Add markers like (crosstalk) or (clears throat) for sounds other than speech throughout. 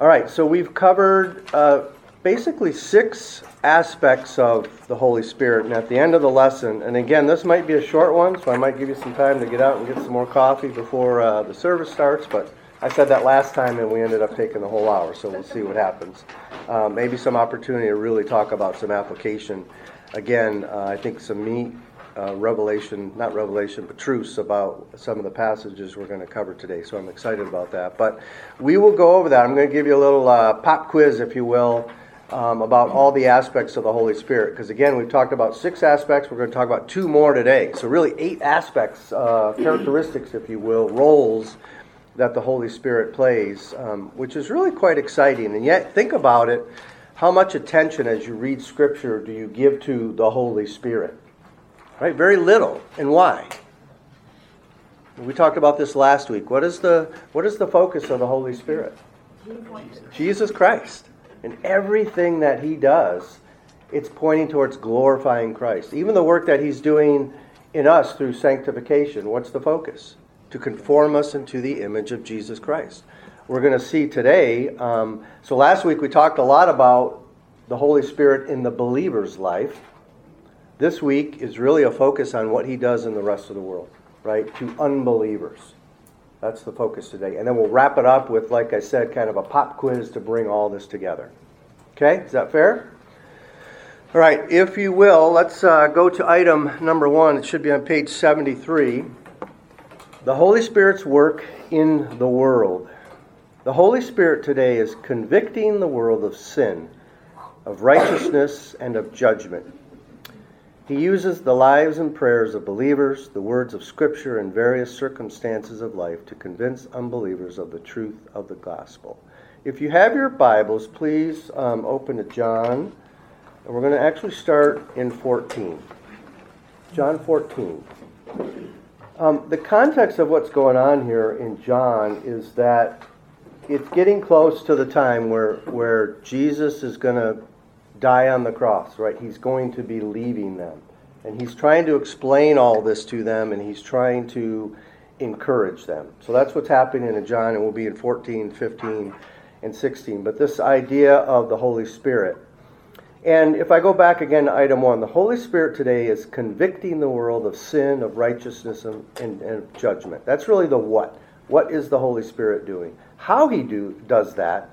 All right, so we've covered uh, basically six aspects of the Holy Spirit. And at the end of the lesson, and again, this might be a short one, so I might give you some time to get out and get some more coffee before uh, the service starts. But I said that last time, and we ended up taking the whole hour, so we'll see what happens. Uh, maybe some opportunity to really talk about some application. Again, uh, I think some meat uh, revelation, not revelation, but truths about some of the passages we're going to cover today. So I'm excited about that. But we will go over that. I'm going to give you a little uh, pop quiz, if you will, um, about all the aspects of the Holy Spirit. Because again, we've talked about six aspects. We're going to talk about two more today. So really, eight aspects, uh, characteristics, if you will, roles that the Holy Spirit plays, um, which is really quite exciting. And yet, think about it. How much attention, as you read Scripture, do you give to the Holy Spirit? Right? Very little. And why? We talked about this last week. What is the what is the focus of the Holy Spirit? Jesus Christ. And everything that he does, it's pointing towards glorifying Christ. Even the work that he's doing in us through sanctification, what's the focus? To conform us into the image of Jesus Christ. We're going to see today. Um, so last week we talked a lot about the Holy Spirit in the believer's life. This week is really a focus on what he does in the rest of the world, right? To unbelievers. That's the focus today. And then we'll wrap it up with, like I said, kind of a pop quiz to bring all this together. Okay, is that fair? All right, if you will, let's uh, go to item number one. It should be on page 73. The Holy Spirit's work in the world. The Holy Spirit today is convicting the world of sin, of righteousness, and of judgment. He uses the lives and prayers of believers, the words of Scripture, and various circumstances of life to convince unbelievers of the truth of the gospel. If you have your Bibles, please um, open to John. And we're going to actually start in 14. John 14. Um, the context of what's going on here in John is that it's getting close to the time where, where Jesus is going to die on the cross, right? He's going to be leaving them. And he's trying to explain all this to them and he's trying to encourage them. So that's what's happening in John, and we'll be in 14, 15, and 16. But this idea of the Holy Spirit. And if I go back again to item one, the Holy Spirit today is convicting the world of sin, of righteousness, and, and, and judgment. That's really the what. What is the Holy Spirit doing? How he do, does that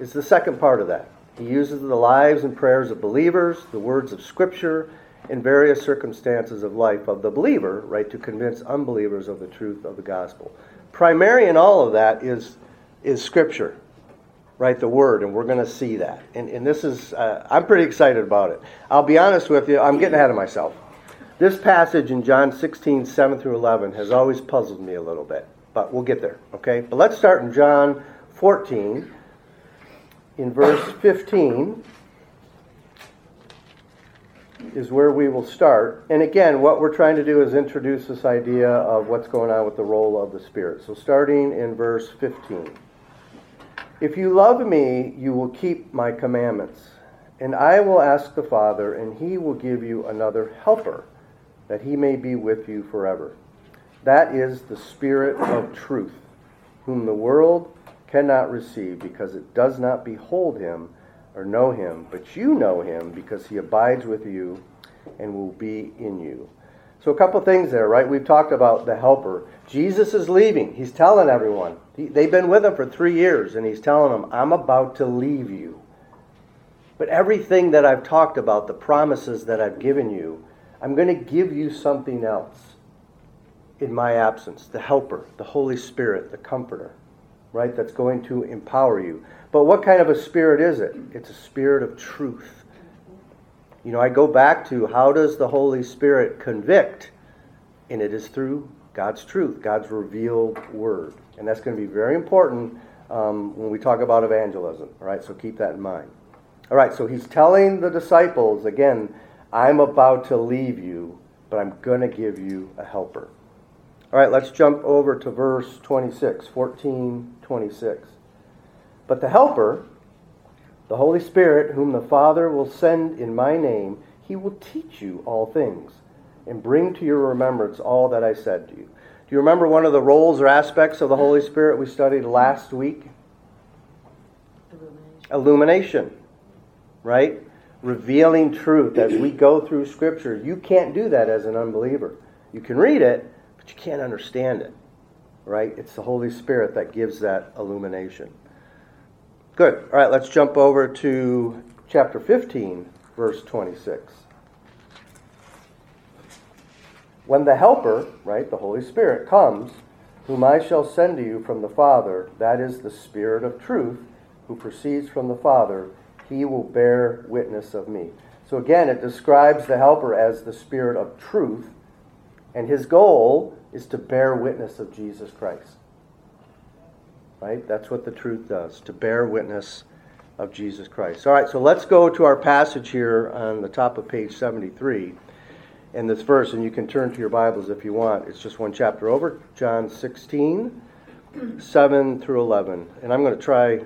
is the second part of that. He uses the lives and prayers of believers, the words of Scripture, and various circumstances of life of the believer, right, to convince unbelievers of the truth of the gospel. Primary in all of that is, is Scripture, right, the Word, and we're going to see that. And, and this is, uh, I'm pretty excited about it. I'll be honest with you, I'm getting ahead of myself. This passage in John 16, 7 through 11 has always puzzled me a little bit, but we'll get there, okay? But let's start in John 14 in verse 15 is where we will start. And again, what we're trying to do is introduce this idea of what's going on with the role of the Spirit. So, starting in verse 15 If you love me, you will keep my commandments. And I will ask the Father, and he will give you another helper, that he may be with you forever. That is the Spirit of truth, whom the world cannot receive because it does not behold him or know him, but you know him because he abides with you and will be in you. So, a couple things there, right? We've talked about the helper. Jesus is leaving. He's telling everyone. they've been with him for three years, and he's telling them, I'm about to leave you. But everything that I've talked about, the promises that I've given you, I'm going to give you something else in my absence the helper, the Holy Spirit, the comforter right? That's going to empower you. But what kind of a spirit is it? It's a spirit of truth. You know, I go back to how does the Holy Spirit convict? And it is through God's truth, God's revealed word. And that's going to be very important um, when we talk about evangelism. All right, so keep that in mind. All right, so he's telling the disciples, again, I'm about to leave you, but I'm going to give you a helper. All right, let's jump over to verse 26, 14, 26. But the Helper, the Holy Spirit, whom the Father will send in my name, he will teach you all things and bring to your remembrance all that I said to you. Do you remember one of the roles or aspects of the Holy Spirit we studied last week? Illumination. Illumination, right? Revealing truth as we go through Scripture. You can't do that as an unbeliever. You can read it, but you can't understand it, right? It's the Holy Spirit that gives that illumination. Good. All right, let's jump over to chapter 15, verse 26. When the Helper, right, the Holy Spirit, comes, whom I shall send to you from the Father, that is the Spirit of truth, who proceeds from the Father, he will bear witness of me. So again, it describes the Helper as the Spirit of truth, and his goal is to bear witness of Jesus Christ. Right? That's what the truth does, to bear witness of Jesus Christ. All right, so let's go to our passage here on the top of page 73 in this verse, and you can turn to your Bibles if you want. It's just one chapter over, John 16, 7 through 11. And I'm going to try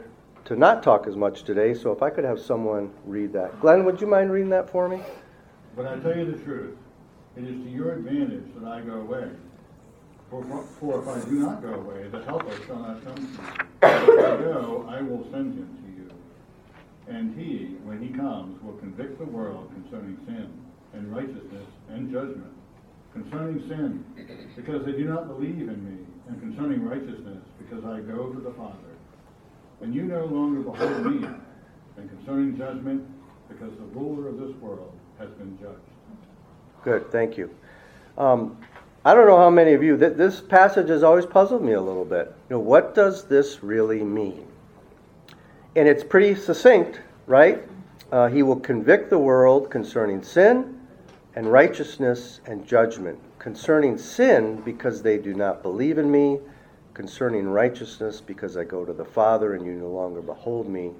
to not talk as much today, so if I could have someone read that. Glenn, would you mind reading that for me? But I tell you the truth, it is to your advantage that I go away. For, for if I do not go away, the Helper shall not come to. If I go, I will send him to you. And he, when he comes, will convict the world concerning sin and righteousness and judgment. Concerning sin, because they do not believe in me, and concerning righteousness, because I go to the Father. And you no longer behold me, and concerning judgment, because the ruler of this world has been judged. Good, thank you. Um, I don't know how many of you, th- this passage has always puzzled me a little bit. You know, what does this really mean? And it's pretty succinct, right? Uh, he will convict the world concerning sin, and righteousness and judgment. Concerning sin, because they do not believe in me. Concerning righteousness, because I go to the Father and you no longer behold me.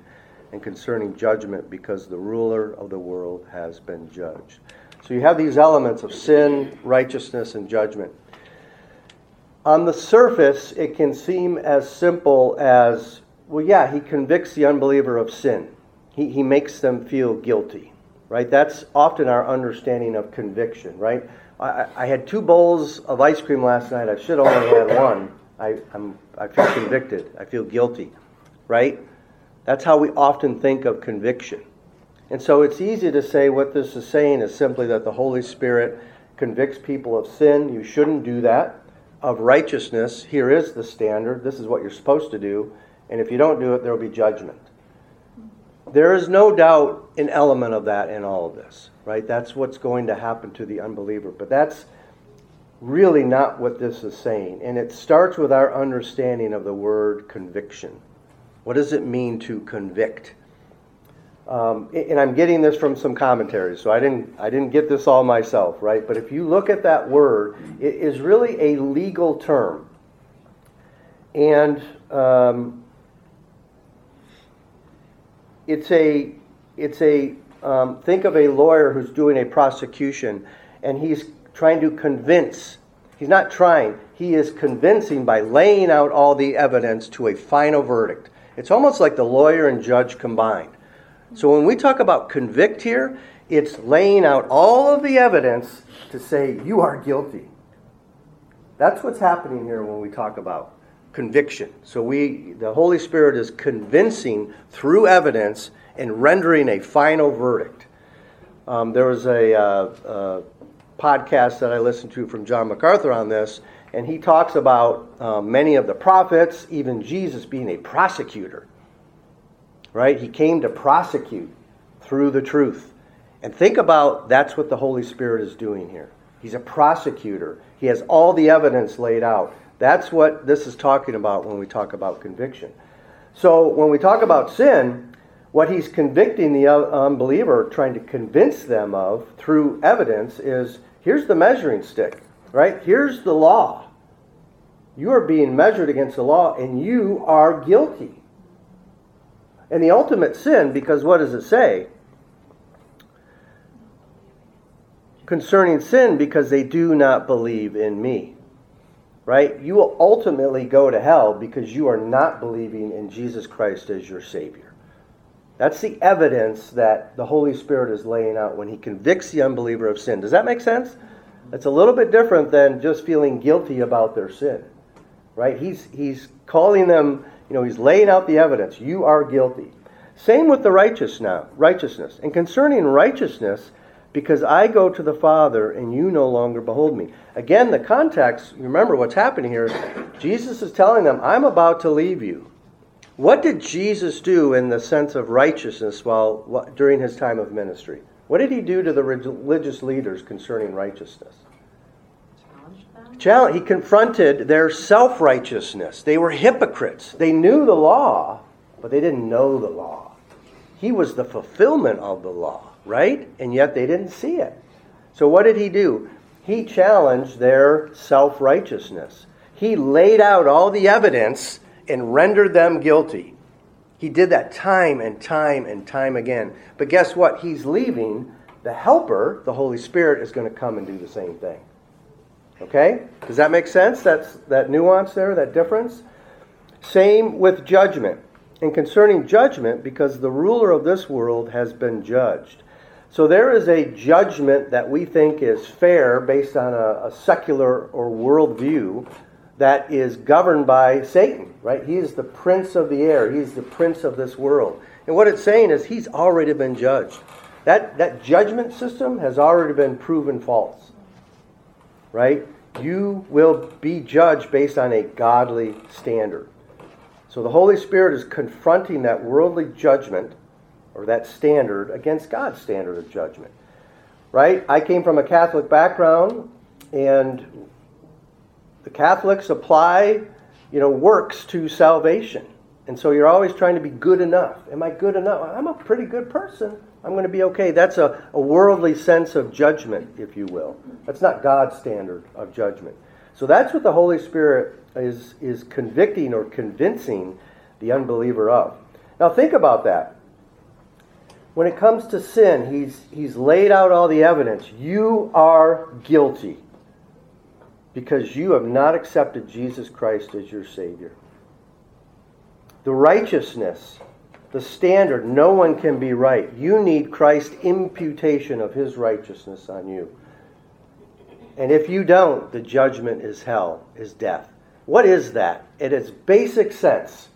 And concerning judgment, because the ruler of the world has been judged. So you have these elements of sin, righteousness, and judgment. On the surface, it can seem as simple as well, yeah, he convicts the unbeliever of sin, he, he makes them feel guilty right? That's often our understanding of conviction, right? I, I had two bowls of ice cream last night. I should only had one. I, I'm, I feel convicted. I feel guilty, right? That's how we often think of conviction. And so it's easy to say what this is saying is simply that the Holy Spirit convicts people of sin. You shouldn't do that. Of righteousness, here is the standard. This is what you're supposed to do. And if you don't do it, there will be judgment. There is no doubt an element of that in all of this, right? That's what's going to happen to the unbeliever. But that's really not what this is saying. And it starts with our understanding of the word conviction. What does it mean to convict? Um, and I'm getting this from some commentaries, so I didn't I didn't get this all myself, right? But if you look at that word, it is really a legal term, and um, it's a it's a um, think of a lawyer who's doing a prosecution and he's trying to convince he's not trying he is convincing by laying out all the evidence to a final verdict. It's almost like the lawyer and judge combined so when we talk about convict here it's laying out all of the evidence to say you are guilty that's what's happening here when we talk about conviction. So we, the Holy Spirit is convincing through evidence and rendering a final verdict. Um, there was a, uh, uh, podcast that I listened to from John MacArthur on this, and he talks about uh, many of the prophets, even Jesus being a prosecutor. Right? He came to prosecute through the truth. And think about that's what the Holy Spirit is doing here. He's a prosecutor. He has all the evidence laid out. That's what this is talking about when we talk about conviction. So when we talk about sin, what he's convicting the unbeliever, trying to convince them of through evidence, is here's the measuring stick, right? Here's the law. You are being measured against the law, and you are guilty. And the ultimate sin, because what does it say? Concerning sin, because they do not believe in me right? You will ultimately go to hell because you are not believing in Jesus Christ as your Savior. That's the evidence that the Holy Spirit is laying out when He convicts the unbeliever of sin. Does that make sense? It's a little bit different than just feeling guilty about their sin, right? He's, he's calling them, you know, He's laying out the evidence. You are guilty. Same with the righteous now, righteousness. And concerning righteousness, because I go to the Father and you no longer behold me. Again, the context, remember what's happening here. Jesus is telling them, I'm about to leave you. What did Jesus do in the sense of righteousness while during his time of ministry? What did he do to the religious leaders concerning righteousness? He confronted their self righteousness. They were hypocrites. They knew the law, but they didn't know the law. He was the fulfillment of the law, right? And yet they didn't see it. So what did he do? He challenged their self righteousness. He laid out all the evidence and rendered them guilty. He did that time and time and time again. But guess what? He's leaving. The helper, the Holy Spirit, is going to come and do the same thing. Okay? Does that make sense? That's that nuance there, that difference? Same with judgment. And concerning judgment, because the ruler of this world has been judged. So there is a judgment that we think is fair based on a, a secular or world view that is governed by Satan, right? He is the prince of the air, he's the prince of this world. And what it's saying is he's already been judged. That, that judgment system has already been proven false, right? You will be judged based on a godly standard. So the Holy Spirit is confronting that worldly judgment or that standard against God's standard of judgment. Right? I came from a Catholic background and the Catholics apply, you know, works to salvation. And so you're always trying to be good enough. Am I good enough? I'm a pretty good person. I'm going to be okay. That's a, a worldly sense of judgment, if you will. That's not God's standard of judgment. So that's what the Holy Spirit is, is convicting or convincing the unbeliever of. Now think about that. When it comes to sin, he's, he's laid out all the evidence. You are guilty because you have not accepted Jesus Christ as your Savior. The righteousness, the standard, no one can be right. You need Christ's imputation of His righteousness on you. And if you don't, the judgment is hell, is death. What is that? In its basic sense,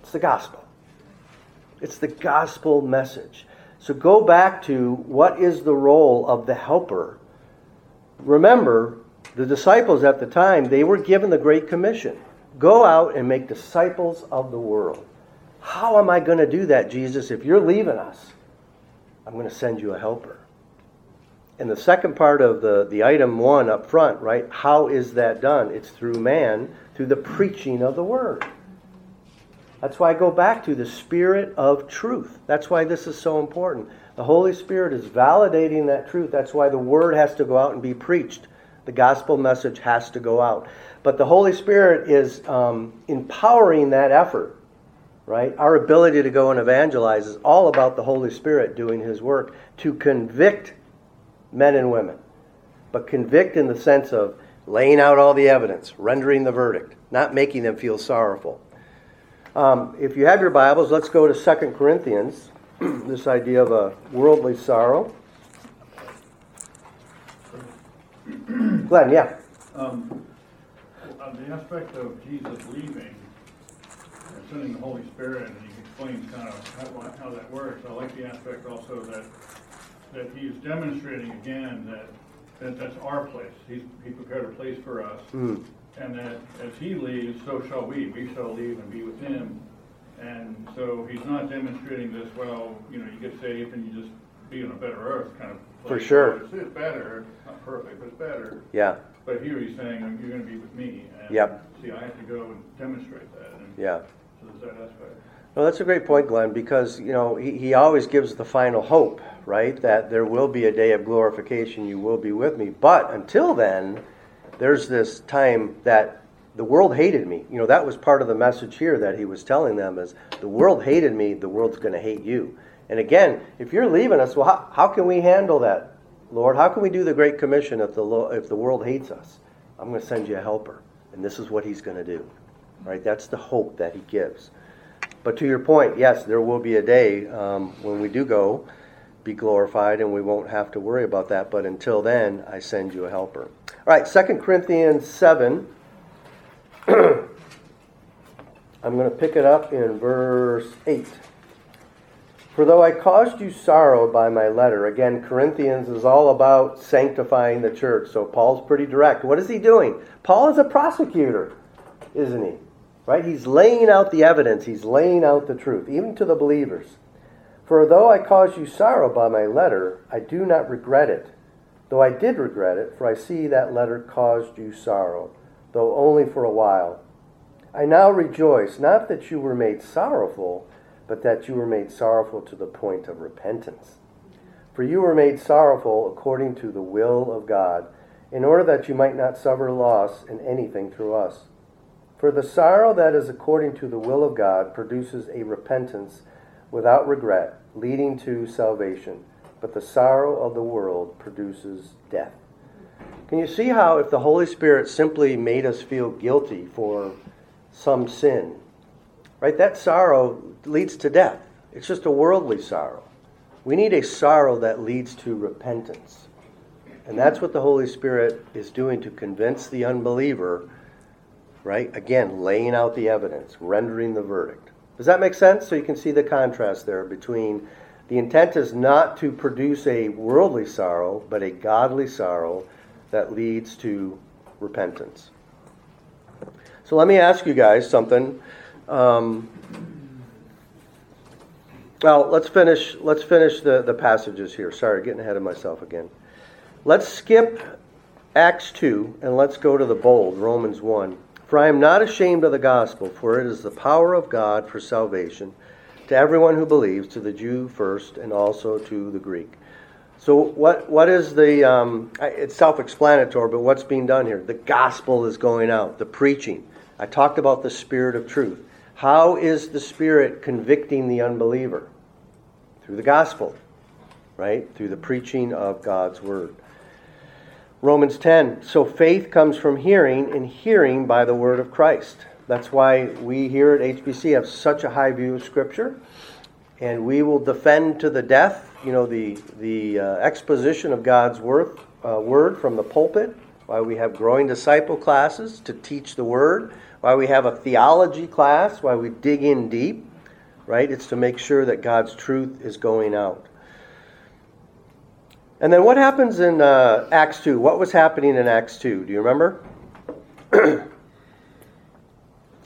it's the gospel. It's the gospel message. So go back to what is the role of the helper. Remember, the disciples at the time, they were given the Great Commission go out and make disciples of the world. How am I going to do that, Jesus? If you're leaving us, I'm going to send you a helper. And the second part of the, the item one up front, right? How is that done? It's through man, through the preaching of the word. That's why I go back to the spirit of truth. That's why this is so important. The Holy Spirit is validating that truth. That's why the word has to go out and be preached. The gospel message has to go out. But the Holy Spirit is um, empowering that effort, right? Our ability to go and evangelize is all about the Holy Spirit doing His work to convict men and women. But convict in the sense of laying out all the evidence, rendering the verdict, not making them feel sorrowful. Um, if you have your Bibles, let's go to 2 Corinthians, (clears throat) this idea of a worldly sorrow. (clears throat) Glenn, yeah. Um, on the aspect of Jesus leaving sending the Holy Spirit, and he explains kind of how, how that works. I like the aspect also that that he's demonstrating again that, that that's our place. He's he prepared a place for us, mm. and that as he leaves, so shall we. We shall leave and be with him. And so he's not demonstrating this. Well, you know, you get saved and you just be on a better earth kind of. Place. For sure. It's, it's better, not perfect, but it's better. Yeah. But here he's saying, you're gonna be with me. and Yep. See, I have to go and demonstrate that, and Yeah. So there's that aspect. That's a great point, Glenn, because, you know, he, he always gives the final hope, right? That there will be a day of glorification, you will be with me. But until then, there's this time that the world hated me. You know, that was part of the message here that he was telling them is the world hated me, the world's going to hate you. And again, if you're leaving us, well, how, how can we handle that? Lord, how can we do the Great Commission if the, if the world hates us? I'm going to send you a helper. And this is what he's going to do. Right? That's the hope that he gives. But to your point, yes, there will be a day um, when we do go be glorified and we won't have to worry about that. But until then, I send you a helper. All right, 2 Corinthians 7. (clears throat) I'm going to pick it up in verse 8. For though I caused you sorrow by my letter, again, Corinthians is all about sanctifying the church. So Paul's pretty direct. What is he doing? Paul is a prosecutor, isn't he? Right? He's laying out the evidence, he's laying out the truth, even to the believers. For though I caused you sorrow by my letter, I do not regret it. Though I did regret it, for I see that letter caused you sorrow, though only for a while. I now rejoice, not that you were made sorrowful but that you were made sorrowful to the point of repentance. For you were made sorrowful according to the will of God, in order that you might not suffer loss in anything through us. For the sorrow that is according to the will of God produces a repentance without regret, leading to salvation, but the sorrow of the world produces death. Can you see how, if the Holy Spirit simply made us feel guilty for some sin, right, that sorrow leads to death. It's just a worldly sorrow. We need a sorrow that leads to repentance. And that's what the Holy Spirit is doing to convince the unbeliever, right? Again, laying out the evidence, rendering the verdict. Does that make sense? So you can see the contrast there between the intent is not to produce a worldly sorrow, but a godly sorrow that leads to repentance. So let me ask you guys something. Um, well, let's finish. Let's finish the, the passages here. Sorry, getting ahead of myself again. Let's skip Acts two and let's go to the bold Romans one. For I am not ashamed of the gospel, for it is the power of God for salvation to everyone who believes, to the Jew first, and also to the Greek. So, what what is the? Um, it's self-explanatory, but what's being done here? The gospel is going out. The preaching. I talked about the spirit of truth. How is the Spirit convicting the unbeliever? Through the gospel, right? Through the preaching of God's word. Romans 10. So faith comes from hearing, and hearing by the word of Christ. That's why we here at HBC have such a high view of Scripture, and we will defend to the death, you know, the the uh, exposition of God's word, uh, word from the pulpit. Why we have growing disciple classes to teach the word why we have a theology class, why we dig in deep, right? It's to make sure that God's truth is going out. And then what happens in uh, Acts 2? What was happening in Acts 2? Do you remember? (clears throat)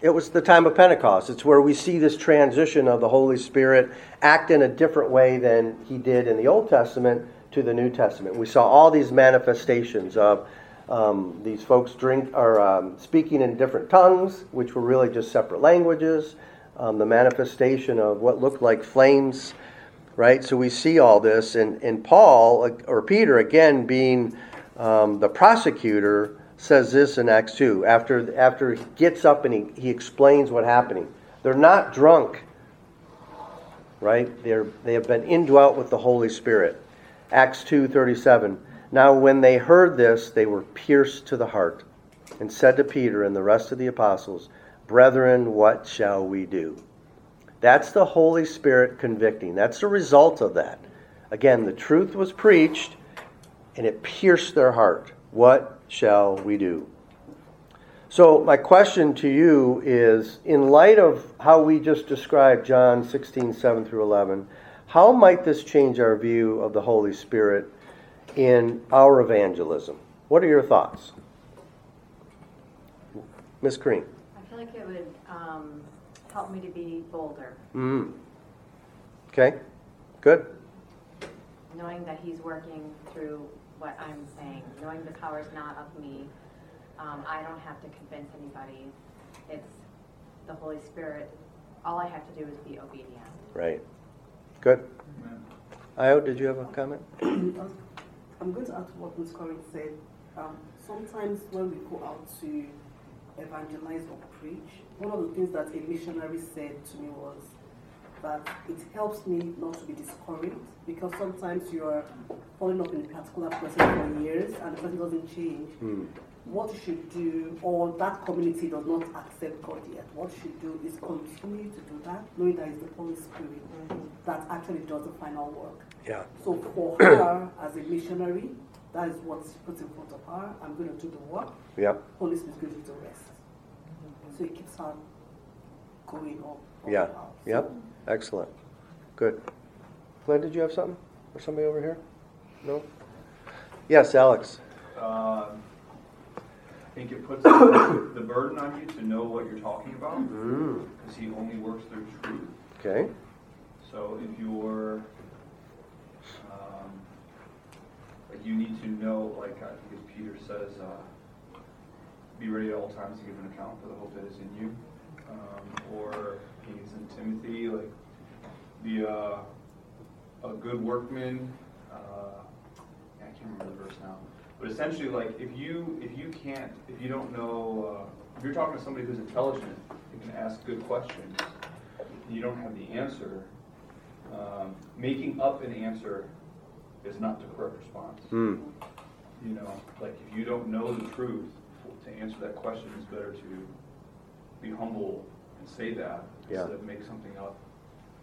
it was the time of Pentecost. It's where we see this transition of the Holy Spirit act in a different way than he did in the Old Testament to the New Testament. We saw all these manifestations of um, these folks drink are um, speaking in different tongues, which were really just separate languages. Um, the manifestation of what looked like flames, right? So we see all this, and, and Paul or Peter again being um, the prosecutor says this in Acts two. After after he gets up and he, he explains what's happening. They're not drunk, right? They're they have been indwelt with the Holy Spirit. Acts two thirty seven. Now, when they heard this, they were pierced to the heart, and said to Peter and the rest of the apostles, Brethren, what shall we do? That's the Holy Spirit convicting. That's the result of that. Again, the truth was preached, and it pierced their heart. What shall we do? So, my question to you is in light of how we just described John 16, 7 through 11, how might this change our view of the Holy Spirit in our evangelism. What are your thoughts? Miss Green? I feel like it would um, help me to be bolder. Mm. Okay, good. Knowing that He's working through what I'm saying, knowing the power is not of me. Um, I don't have to convince anybody. It's the Holy Spirit. All I have to do is be obedient. Right. Good. Io, did you have a comment? (clears throat) I'm going to add to what Ms. Corinne said. Um, sometimes when we go out to evangelize or preach, one of the things that a missionary said to me was that it helps me not to be discouraged because sometimes you are following up in a particular person for years and the person doesn't change. Mm. What you should do, or that community does not accept God yet, what you should do is continue to do that, knowing that it's the Holy Spirit mm-hmm. that actually does the final work. Yeah. So for her as a missionary, that is what's put in front of her. I'm going to do the work. Yep. Holy Spirit going to do the rest. So it keeps her going up. Yeah. So yep. Excellent. Good. Glenn, did you have something? Or somebody over here? No? Yes, Alex. Um, I think it puts the the burden on you to know what you're talking about, Mm. because he only works through truth. Okay. So if you're, um, you need to know, like I think as Peter says, uh, be ready at all times to give an account for the hope that is in you. Um, or he's in Timothy, like be a, a good workman. Uh, I can't remember the verse now, but essentially, like if you if you can't if you don't know uh, if you're talking to somebody who's intelligent, who can ask good questions, and you don't have the answer, um, making up an answer is not the correct response. Mm. You know, like if you don't know the truth, to answer that question, it's better to be humble and say that Yeah. instead of make something up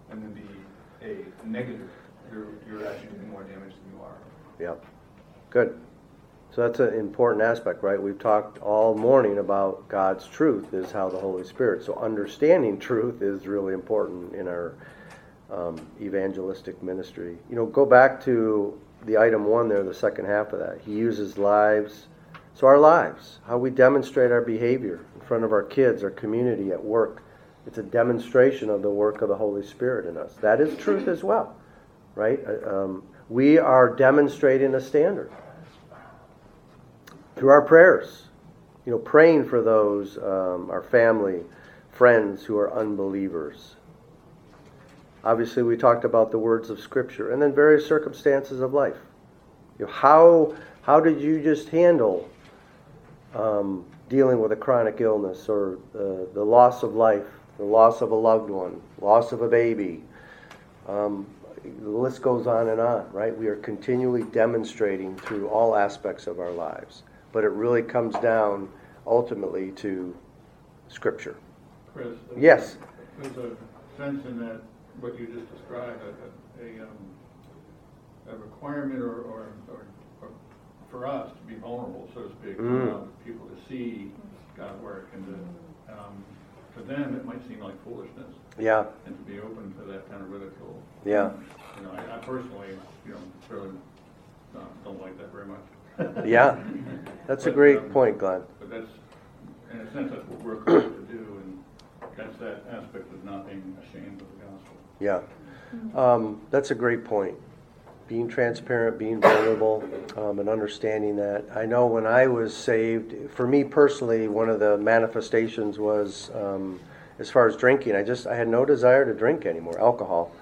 and then be a negative. You're, you're actually doing more damage than you are. Yep. Good. So that's an important aspect, right? We've talked all morning about God's truth is how the Holy Spirit. So understanding truth is really important in our um, evangelistic ministry. You know, go back to the item one there, the second half of that. He uses lives. So our lives, how we demonstrate our behavior in front of our kids, our community, at work. It's a demonstration of the work of the Holy Spirit in us. That is truth as well, right? Uh, Um, we are demonstrating a standard through our prayers. You know, praying for those, um, our family, friends who are unbelievers. Obviously, we talked about the words of Scripture and then various circumstances of life. You know, how, how did you just handle um, dealing with a chronic illness or the, the loss of life, the loss of a loved one, loss of a baby? Um, the list goes on and on, right? We are continually demonstrating through all aspects of our lives. But it really comes down ultimately to Scripture. Chris? Yes. There's a sense in that, what you just described, a, a, um, a requirement or, or, or, or for us to be vulnerable, so to speak, Mm. allow people to see God work and to, um, to them, it might seem like foolishness Yeah, and to be open to that kind of ridicule. yeah, You know, I, I personally, you know, really, uh, don't like that very much. yeah. (laughs) That's a great um, point, Glenn. But that's, in a sense, that's what we're called to do, and that's that aspect of not being ashamed of. Yeah. Um, that's a great point. Being transparent, being vulnerable, um, and understanding that. I know when I was saved, for me personally, one of the manifestations was um, as far as drinking. I just I had no desire to drink anymore, alcohol,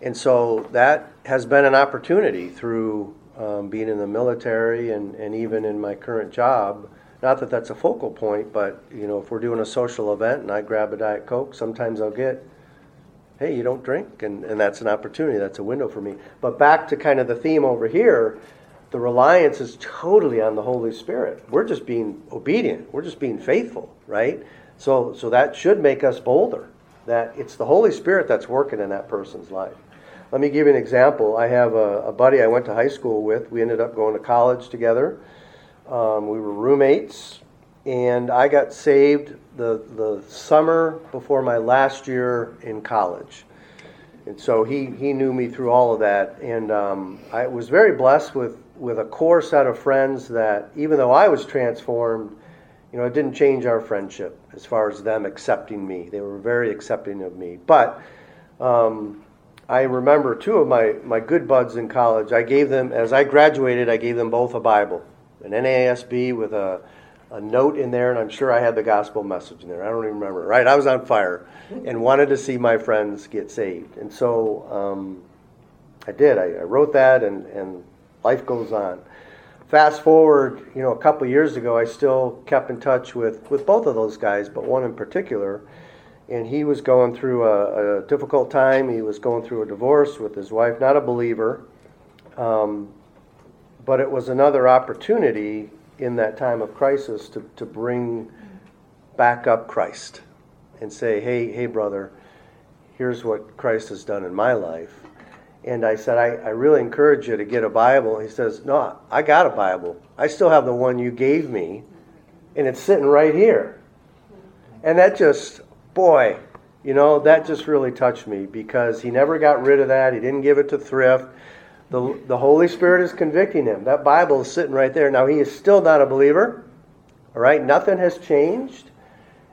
and so that has been an opportunity through um, being in the military and, and even in my current job. Not that that's a focal point, but you know, if we're doing a social event and I grab a diet coke, sometimes I'll get hey, you don't drink, and, and that's an opportunity, that's a window for me. But back to kind of the theme over here, the reliance is totally on the Holy Spirit. We're just being obedient, we're just being faithful, right? So, so that should make us bolder, that it's the Holy Spirit that's working in that person's life. Let me give you an example. I have a, a buddy I went to high school with. We ended up going to college together. Um, we were roommates, and I got saved the, the summer before my last year in college. And so he, he knew me through all of that. And um, I was very blessed with, with a core set of friends that, even though I was transformed, you know, it didn't change our friendship as far as them accepting me. They were very accepting of me. But um, I remember two of my, my good buds in college, I gave them, as I graduated, I gave them both a Bible, an NASB with a, a note in there, and I'm sure I had the gospel message in there. I don't even remember, right? I was on fire and wanted to see my friends get saved. And so um, I did. I, I wrote that, and, and life goes on. Fast forward, you know, a couple years ago, I still kept in touch with, with both of those guys, but one in particular. And he was going through a, a difficult time. He was going through a divorce with his wife, not a believer. Um, but it was another opportunity in that time of crisis to, to bring back up Christ and say, hey, hey, brother, here's what Christ has done in my life. And I said, I, I really encourage you to get a Bible. He says, No, I got a Bible. I still have the one you gave me, and it's sitting right here. And that just, boy, You know, that just really touched me because he never got rid of that. He didn't give it to thrift. The, the Holy Spirit is convicting him. That Bible is sitting right there. Now, he is still not a believer. All right? Nothing has changed.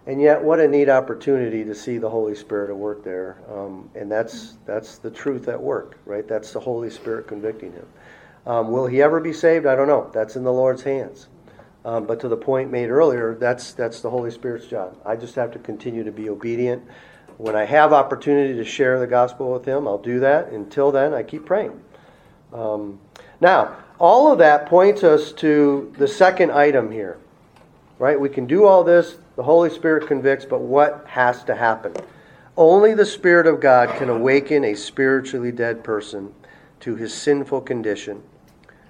And yet, what a neat opportunity to see the Holy Spirit at work there. Um, and that's, that's the truth at work, right? That's the Holy Spirit convicting him. Um, will he ever be saved? I don't know. That's in the Lord's hands. Um, but to the point made earlier, that's, that's the Holy Spirit's job. I just have to continue to be obedient. When I have opportunity to share the gospel with him, I'll do that. Until then, I keep praying. Um, now, all of that points us to the second item here. Right? We can do all this, the Holy Spirit convicts, but what has to happen? Only the Spirit of God can awaken a spiritually dead person to his sinful condition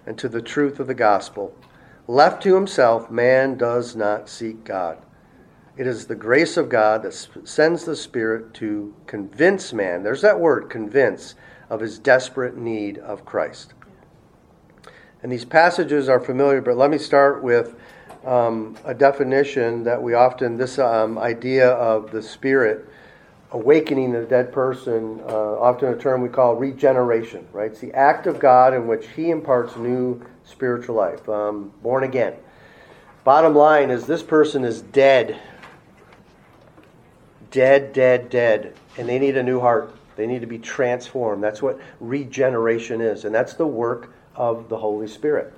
and to the truth of the gospel. Left to himself, man does not seek God. It is the grace of God that sends the Spirit to convince man, there's that word, convince, of his desperate need of Christ. And these passages are familiar, but let me start with um, a definition that we often, this um, idea of the Spirit awakening the dead person, uh, often a term we call regeneration, right? It's the act of God in which He imparts new spiritual life, um, born again. Bottom line is this person is dead dead, dead, dead, and they need a new heart. They need to be transformed. That's what regeneration is, and that's the work of the Holy Spirit.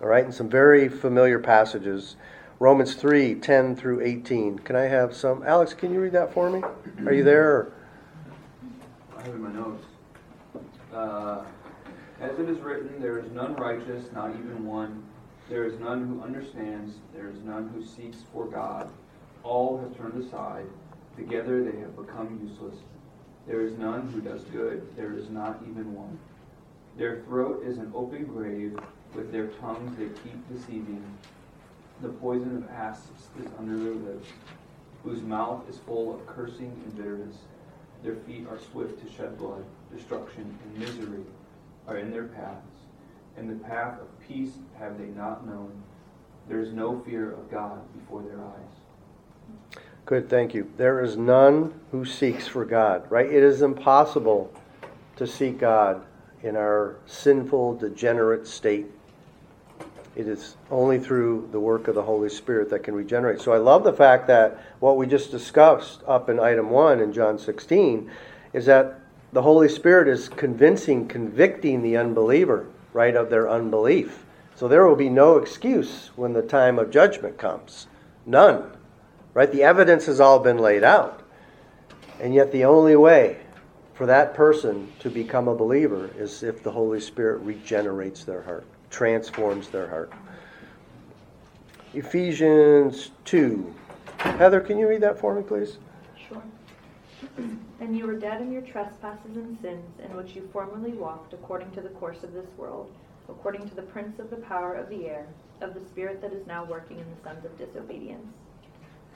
All right, and some very familiar passages. Romans 3 10 through 18. Can I have some? Alex, can you read that for me? Are you there? I have in my notes. Uh, as it is written, there is none righteous, not even one. There is none who understands. There is none who seeks for God. All have turned aside. Together they have become useless. There is none who does good, there is not even one. Their throat is an open grave, with their tongues they keep deceiving. The poison of asps is under their lips, whose mouth is full of cursing and bitterness. Their feet are swift to shed blood. Destruction and misery are in their paths, and the path of peace have they not known. There is no fear of God before their eyes. Good, thank you. There is none who seeks for God, right? It is impossible to seek God in our sinful, degenerate state. It is only through the work of the Holy Spirit that can regenerate. So I love the fact that what we just discussed up in item 1 in John 16 is that the Holy Spirit is convincing, convicting the unbeliever, right, of their unbelief. So there will be no excuse when the time of judgment comes. None. Right? The evidence has all been laid out. And yet, the only way for that person to become a believer is if the Holy Spirit regenerates their heart, transforms their heart. Ephesians 2. Heather, can you read that for me, please? Sure. (clears throat) and you were dead in your trespasses and sins, in which you formerly walked according to the course of this world, according to the prince of the power of the air, of the spirit that is now working in the sons of disobedience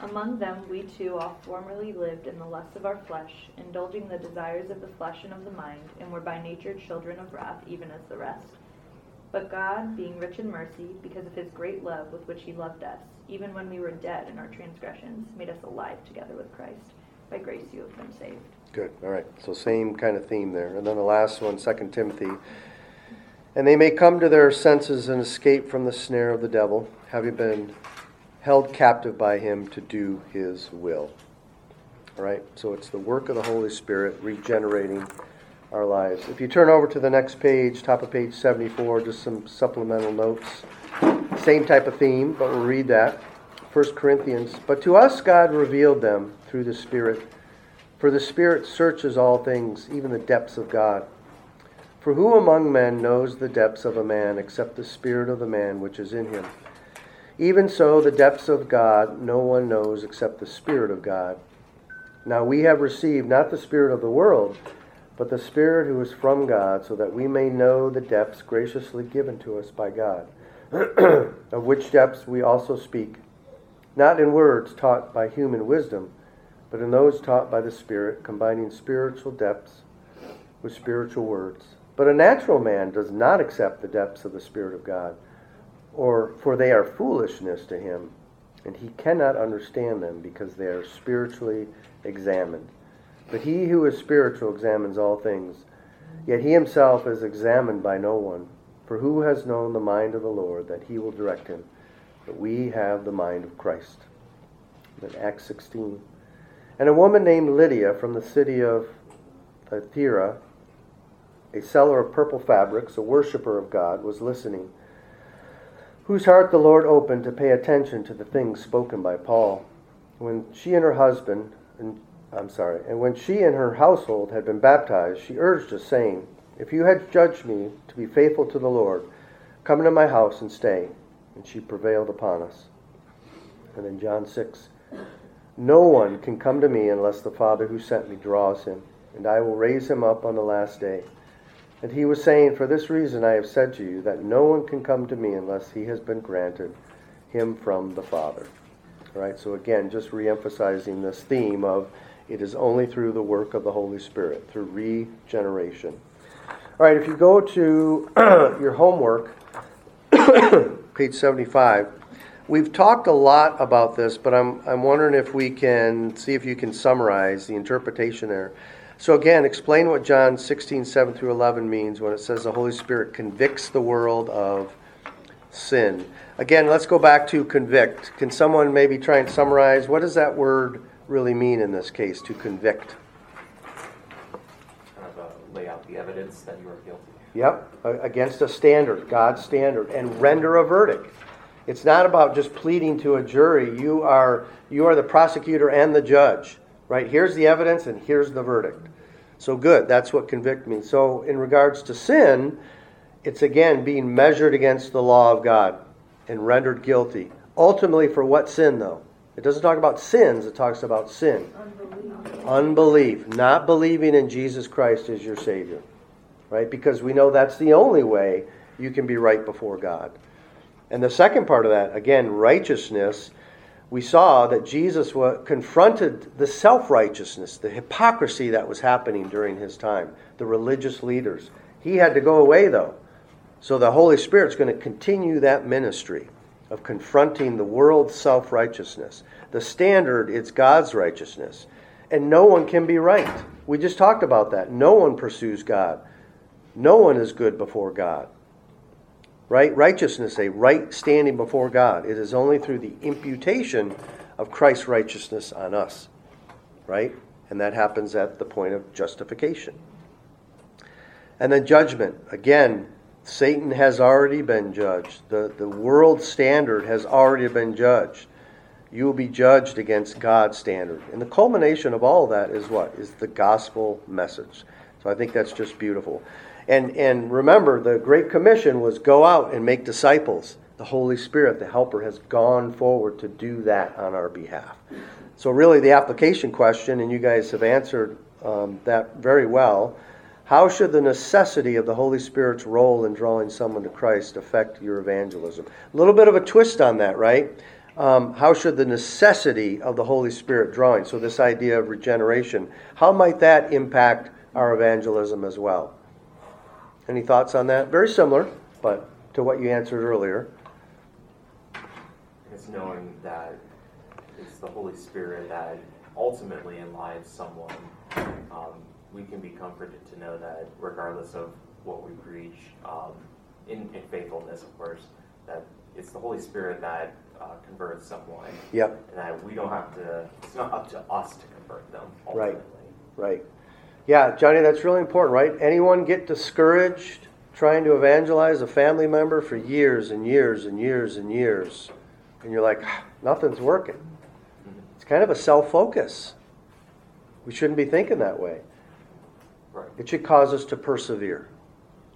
among them we too all formerly lived in the lusts of our flesh, indulging the desires of the flesh and of the mind, and were by nature children of wrath, even as the rest. But God, being rich in mercy, because of his great love with which he loved us, even when we were dead in our transgressions, made us alive together with Christ. By grace you have been saved. Good. All right. So same kind of theme there. And then the last one, 2 Timothy. And they may come to their senses and escape from the snare of the devil, having been held captive by him to do his will. All right? So it's the work of the Holy Spirit regenerating our lives. If you turn over to the next page, top of page 74, just some supplemental notes. Same type of theme, but we'll read that. 1 Corinthians. But to us God revealed them through the Spirit. For the Spirit searches all things, even the depths of God. For who among men knows the depths of a man except the Spirit of the man which is in him? Even so, the depths of God no one knows except the Spirit of God. Now we have received not the Spirit of the world, but the Spirit who is from God, so that we may know the depths graciously given to us by God, (clears throat) of which depths we also speak, not in words taught by human wisdom, but in those taught by the Spirit, combining spiritual depths with spiritual words. But a natural man does not accept the depths of the Spirit of God or for they are foolishness to him, and he cannot understand them because they are spiritually examined. But he who is spiritual examines all things, yet he himself is examined by no one. For who has known the mind of the Lord that he will direct him? But we have the mind of Christ. In Acts 16. And a woman named Lydia from the city of Thyatira, a seller of purple fabrics, a worshiper of God, was listening whose heart the Lord opened to pay attention to the things spoken by Paul. When she and her husband, and I'm sorry, and when she and her household had been baptized, she urged us, saying, If you had judged me to be faithful to the Lord, come into my house and stay. And she prevailed upon us. And in John 6, no one can come to me unless the Father who sent me draws him, and I will raise him up on the last day. And he was saying, For this reason I have said to you that no one can come to me unless he has been granted him from the Father. All right, so again, just reemphasizing this theme of it is only through the work of the Holy Spirit, through regeneration. All right, if you go to (clears throat) your homework, (coughs) page 75, we've talked a lot about this, but I'm, I'm wondering if we can see if you can summarize the interpretation there. So again, explain what John 16, 7 through 11 means when it says the Holy Spirit convicts the world of sin. Again, let's go back to convict. Can someone maybe try and summarize what does that word really mean in this case, to convict? kind of uh, lay out the evidence that you are guilty. Yep, against a standard, God's standard, and render a verdict. It's not about just pleading to a jury. You are you are the prosecutor and the judge, right? Here's the evidence and here's the verdict. So good, that's what convict means. So in regards to sin, it's again being measured against the law of God and rendered guilty. Ultimately for what sin though? It doesn't talk about sins, it talks about sin. Unbelief. Unbelief, not believing in Jesus Christ as your savior. Right? Because we know that's the only way you can be right before God. And the second part of that, again, righteousness, we saw that Jesus confronted the self righteousness, the hypocrisy that was happening during his time, the religious leaders. He had to go away, though. So the Holy Spirit's going to continue that ministry of confronting the world's self righteousness. The standard is God's righteousness. And no one can be right. We just talked about that. No one pursues God, no one is good before God right? Righteousness, a right standing before God. It is only through the imputation of Christ's righteousness on us, right? And that happens at the point of justification. And then judgment. Again, Satan has already been judged. The, the world standard has already been judged. You will be judged against God's standard. And the culmination of all of that is what? Is the gospel message. So I think that's just beautiful. And, and remember, the Great Commission was go out and make disciples. The Holy Spirit, the Helper, has gone forward to do that on our behalf. So, really, the application question, and you guys have answered um, that very well. How should the necessity of the Holy Spirit's role in drawing someone to Christ affect your evangelism? A little bit of a twist on that, right? Um, how should the necessity of the Holy Spirit drawing, so this idea of regeneration, how might that impact our evangelism as well? Any thoughts on that? Very similar, but to what you answered earlier. It's knowing that it's the Holy Spirit that ultimately enlives someone. Um, we can be comforted to know that regardless of what we preach, um, in, in, faithfulness, of course, that it's the Holy Spirit that uh, converts someone. Yep. And that we don't have to, it's not up to us to convert them ultimately. Right, right. Yeah, Johnny, that's really important, right? Anyone get discouraged trying to evangelize a family member for years and years and years and years, and you're like, nothing's working. It's kind of a self focus. We shouldn't be thinking that way. Right. It should cause us to persevere,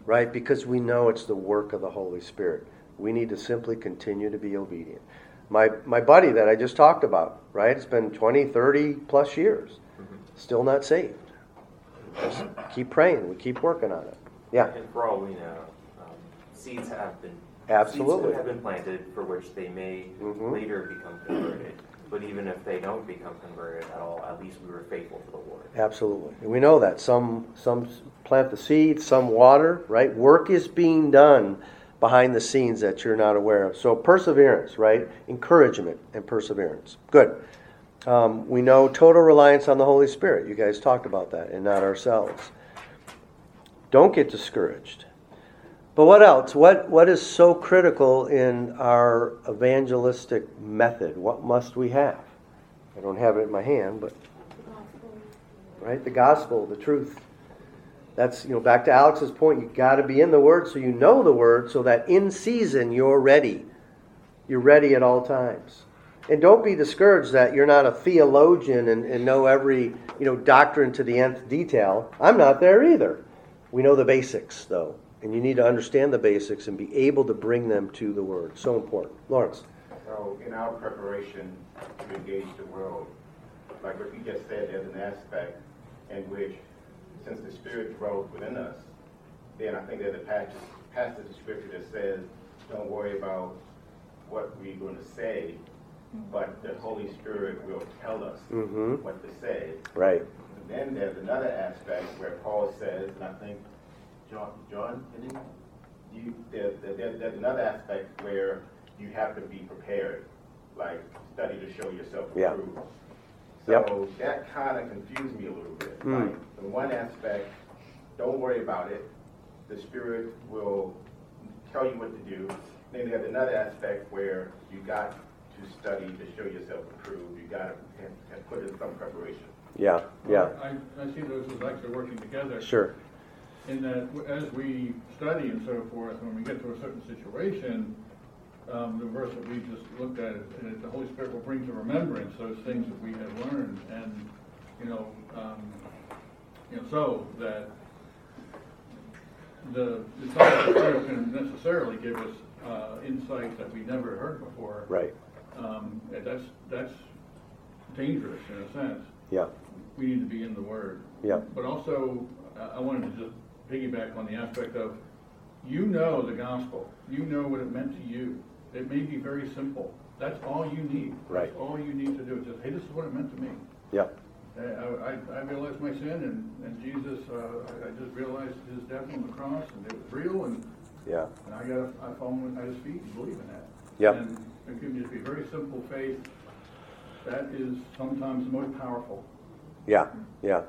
right? Because we know it's the work of the Holy Spirit. We need to simply continue to be obedient. My, my buddy that I just talked about, right? It's been 20, 30 plus years, mm-hmm. still not saved. Just keep praying. We keep working on it. Yeah. And for all we know, um, seeds have been absolutely seeds have been planted for which they may mm-hmm. later become converted. But even if they don't become converted at all, at least we were faithful to the word. Absolutely, and we know that some some plant the seed, some water. Right, work is being done behind the scenes that you're not aware of. So, perseverance, right? Encouragement and perseverance. Good. Um, we know total reliance on the Holy Spirit. You guys talked about that, and not ourselves. Don't get discouraged. But what else? What, what is so critical in our evangelistic method? What must we have? I don't have it in my hand, but right, the gospel, the truth. That's you know back to Alex's point. You've got to be in the Word so you know the Word, so that in season you're ready. You're ready at all times. And don't be discouraged that you're not a theologian and, and know every you know doctrine to the nth detail. I'm not there either. We know the basics though, and you need to understand the basics and be able to bring them to the Word. So important, Lawrence. So in our preparation to engage the world, like what you just said, there's an aspect in which, since the Spirit dwells within us, then I think there's a passage, passage of Scripture that says, don't worry about what we're going to say, but the Holy Spirit will tell us Mhm. what to say. Right. And then there's another aspect where Paul says, and I think, John, John, you, there, there, there's another aspect where you have to be prepared, like study to show yourself Yeah. approved. Yep. So that kind of confused me a little bit. Hmm. Like, in one aspect, don't worry about it. The Spirit will tell you what to do. Then there's another aspect where you got to study to show yourself approved. You got to have, have put in some preparation. Yeah. Yeah. I, I see those as actually working together. Sure. In that, as we study and so forth, when we get to a certain situation, um, the verse that we just looked at, uh, the Holy Spirit will bring to remembrance those things that we have learned, and, you know, um, you know, so that the, it's not the Spirit can necessarily give us, uh, insights that we never heard before. Right. Um, that's, that's dangerous in a sense. Yeah. We need to be in the Word. Yeah. But also, I wanted to just piggyback on the aspect of, you know the gospel, you know what it meant to you. It may be very simple. That's all you need. Right. That's all you need to do. Is just, hey, this is what it meant to me. Yeah. I, I, I realized my sin and, and Jesus, uh, I I just realized his death on the cross and it was real and, Yeah. and I got, I fall at his feet and believe in that. Yeah. And it can just be very simple faith. That is sometimes the most powerful. Yeah, yeah.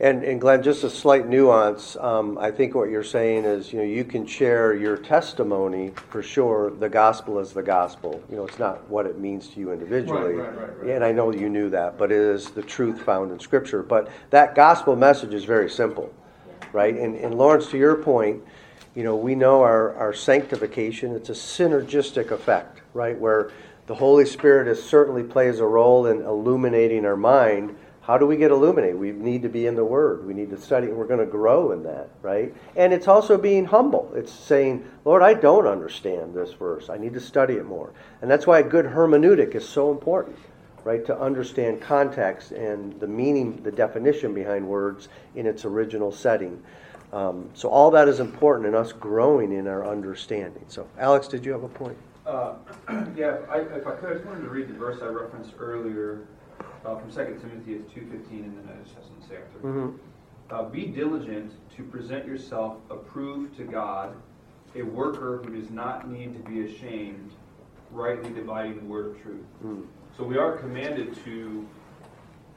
And, and Glenn, just a slight nuance. Um, I think what you're saying is, you know, you can share your testimony for sure. The gospel is the gospel. You know, it's not what it means to you individually. Right, right, right, right. And I know you knew that, but it is the truth found in Scripture. But that gospel message is very simple, right? And, and Lawrence, to your point, you know, we know our, our sanctification, it's a synergistic effect, right? Where the Holy Spirit is, certainly plays a role in illuminating our mind. How do we get illuminated? We need to be in the Word. We need to study, we're going to grow in that, right? And it's also being humble. It's saying, Lord, I don't understand this verse. I need to study it more. And that's why a good hermeneutic is so important, right? To understand context and the meaning, the definition behind words in its original setting. Um, so all that is important in us growing in our understanding. So, Alex, did you have a point? Uh, (clears throat) Yeah, I- if I could, I just wanted to read the verse I referenced earlier uh, from 2 Timothy, it's 2.15, and then I just have something to say after. Mm-hmm. Uh, Be diligent to present yourself approved to God, a worker who does not need to be ashamed, rightly dividing the word of truth. Mm. So we are commanded to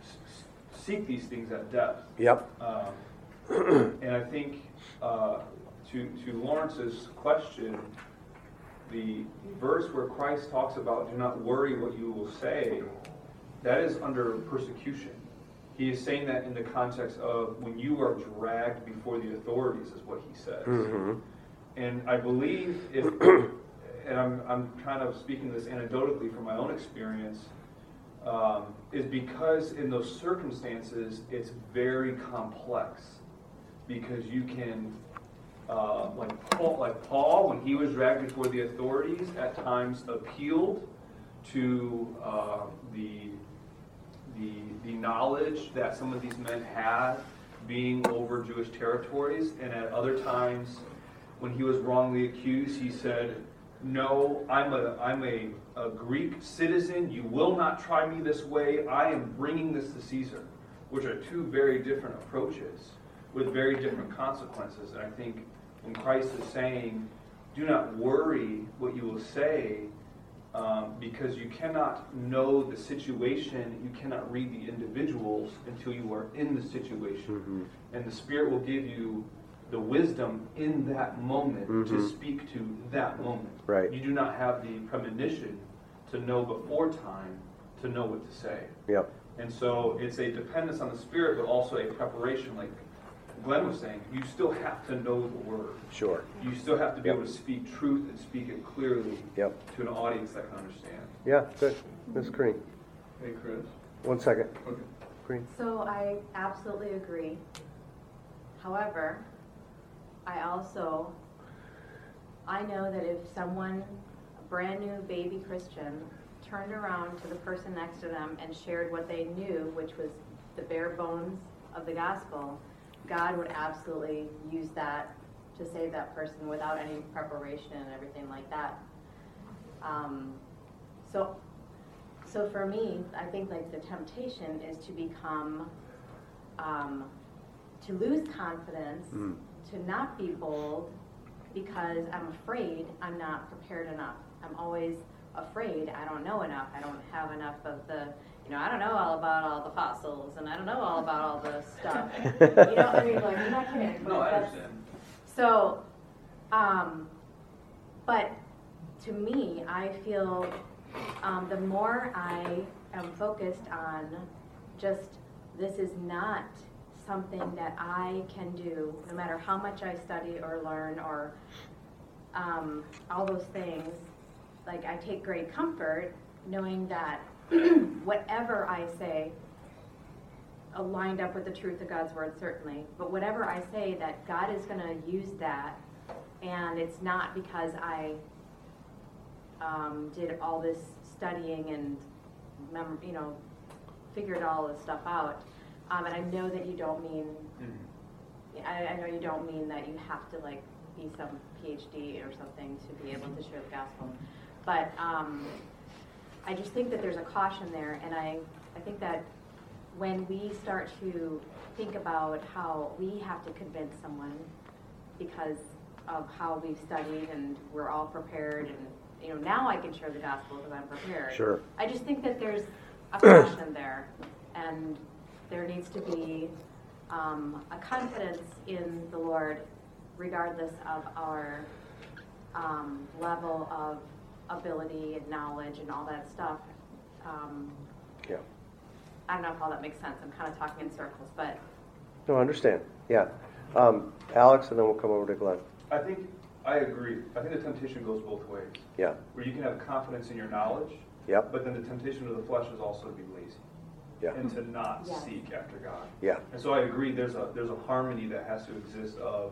s- seek these things at depth. Yep. Um, And I think, uh, to, to Lawrence's question, the verse where Christ talks about, do not worry what you will say, that is under persecution. He is saying that in the context of when you are dragged before the authorities, is what he says. Mm-hmm. And I believe if, (clears throat) and I'm, I'm kind of speaking this anecdotally from my own experience, um, is because in those circumstances, it's very complex. Because you can, uh, like Paul, like Paul, when he was dragged before the authorities, at times appealed to uh, the, the, the knowledge that some of these men had being over Jewish territories, and at other times, when he was wrongly accused, he said, "No, I'm a I'm a, a Greek citizen. You will not try me this way. I am bringing this to Caesar," which are two very different approaches with very different consequences. And I think when Christ is saying, do not worry what you will say, um, because you cannot know the situation, you cannot read the individuals until you are in the situation. And the Spirit will give you the wisdom in that moment to Mhm. speak to that moment. Right. You do not have the premonition to know before time to know what to say. Yep. And so it's a dependence on the Spirit, but also a preparation, like Glenn was saying. You still have to know the Word. Sure. You still have to be Yep. able to speak truth and speak it clearly Yep. to an audience that can understand. Yeah, good. Ms. Green. Hey, Chris. One second. Okay. Green. So I absolutely agree. However, I also, I know that if someone, a brand new baby Christian, turned around to the person next to them and shared what they knew, which was the bare bones of the gospel, God would absolutely use that to save that person without any preparation and everything like that. Um, so, so for me, I think like the temptation is to become, um, to lose confidence, Mm. to not be bold, because I'm afraid I'm not prepared enough. I'm always afraid I don't know enough. I don't have enough of the, you know, I don't know all about all the fossils, and I don't know all about all the (laughs) stuff. (laughs) you know, I mean, like, I'm not kidding. but No, I understand. so, um, but to me, I feel um, the more I am focused on just this is not something that I can do, no matter how much I study or learn or um, all those things. Like I take great comfort knowing that (clears throat) whatever I say lined up with the truth of God's word, certainly. But whatever I say, that God is going to use that, and it's not because I um, did all this studying and, mem- you know, figured all this stuff out. Um, and I know that you don't mean, I, I know you don't mean that you have to like be some PhD or something to be able to share the gospel. But um, I just think that there's a caution there, and I, I think that when we start to think about how we have to convince someone because of how we've studied and we're all prepared and you know now I can share the gospel because I'm prepared. Sure. I just think that there's a (clears throat) caution there, and there needs to be um, a confidence in the Lord, regardless of our um, level of ability and knowledge and all that stuff. Um, Yeah. I don't know if all that makes sense. I'm kind of talking in circles, but No, I understand. Yeah. Um, Alex, and then we'll come over to Glenn. I think, I agree. I think the temptation goes both ways. Yeah. Where you can have confidence in your knowledge, Yep. but then the temptation of the flesh is also to be lazy Yeah. and to not Yes. seek after God. Yeah. And so I agree, there's a, there's a harmony that has to exist of,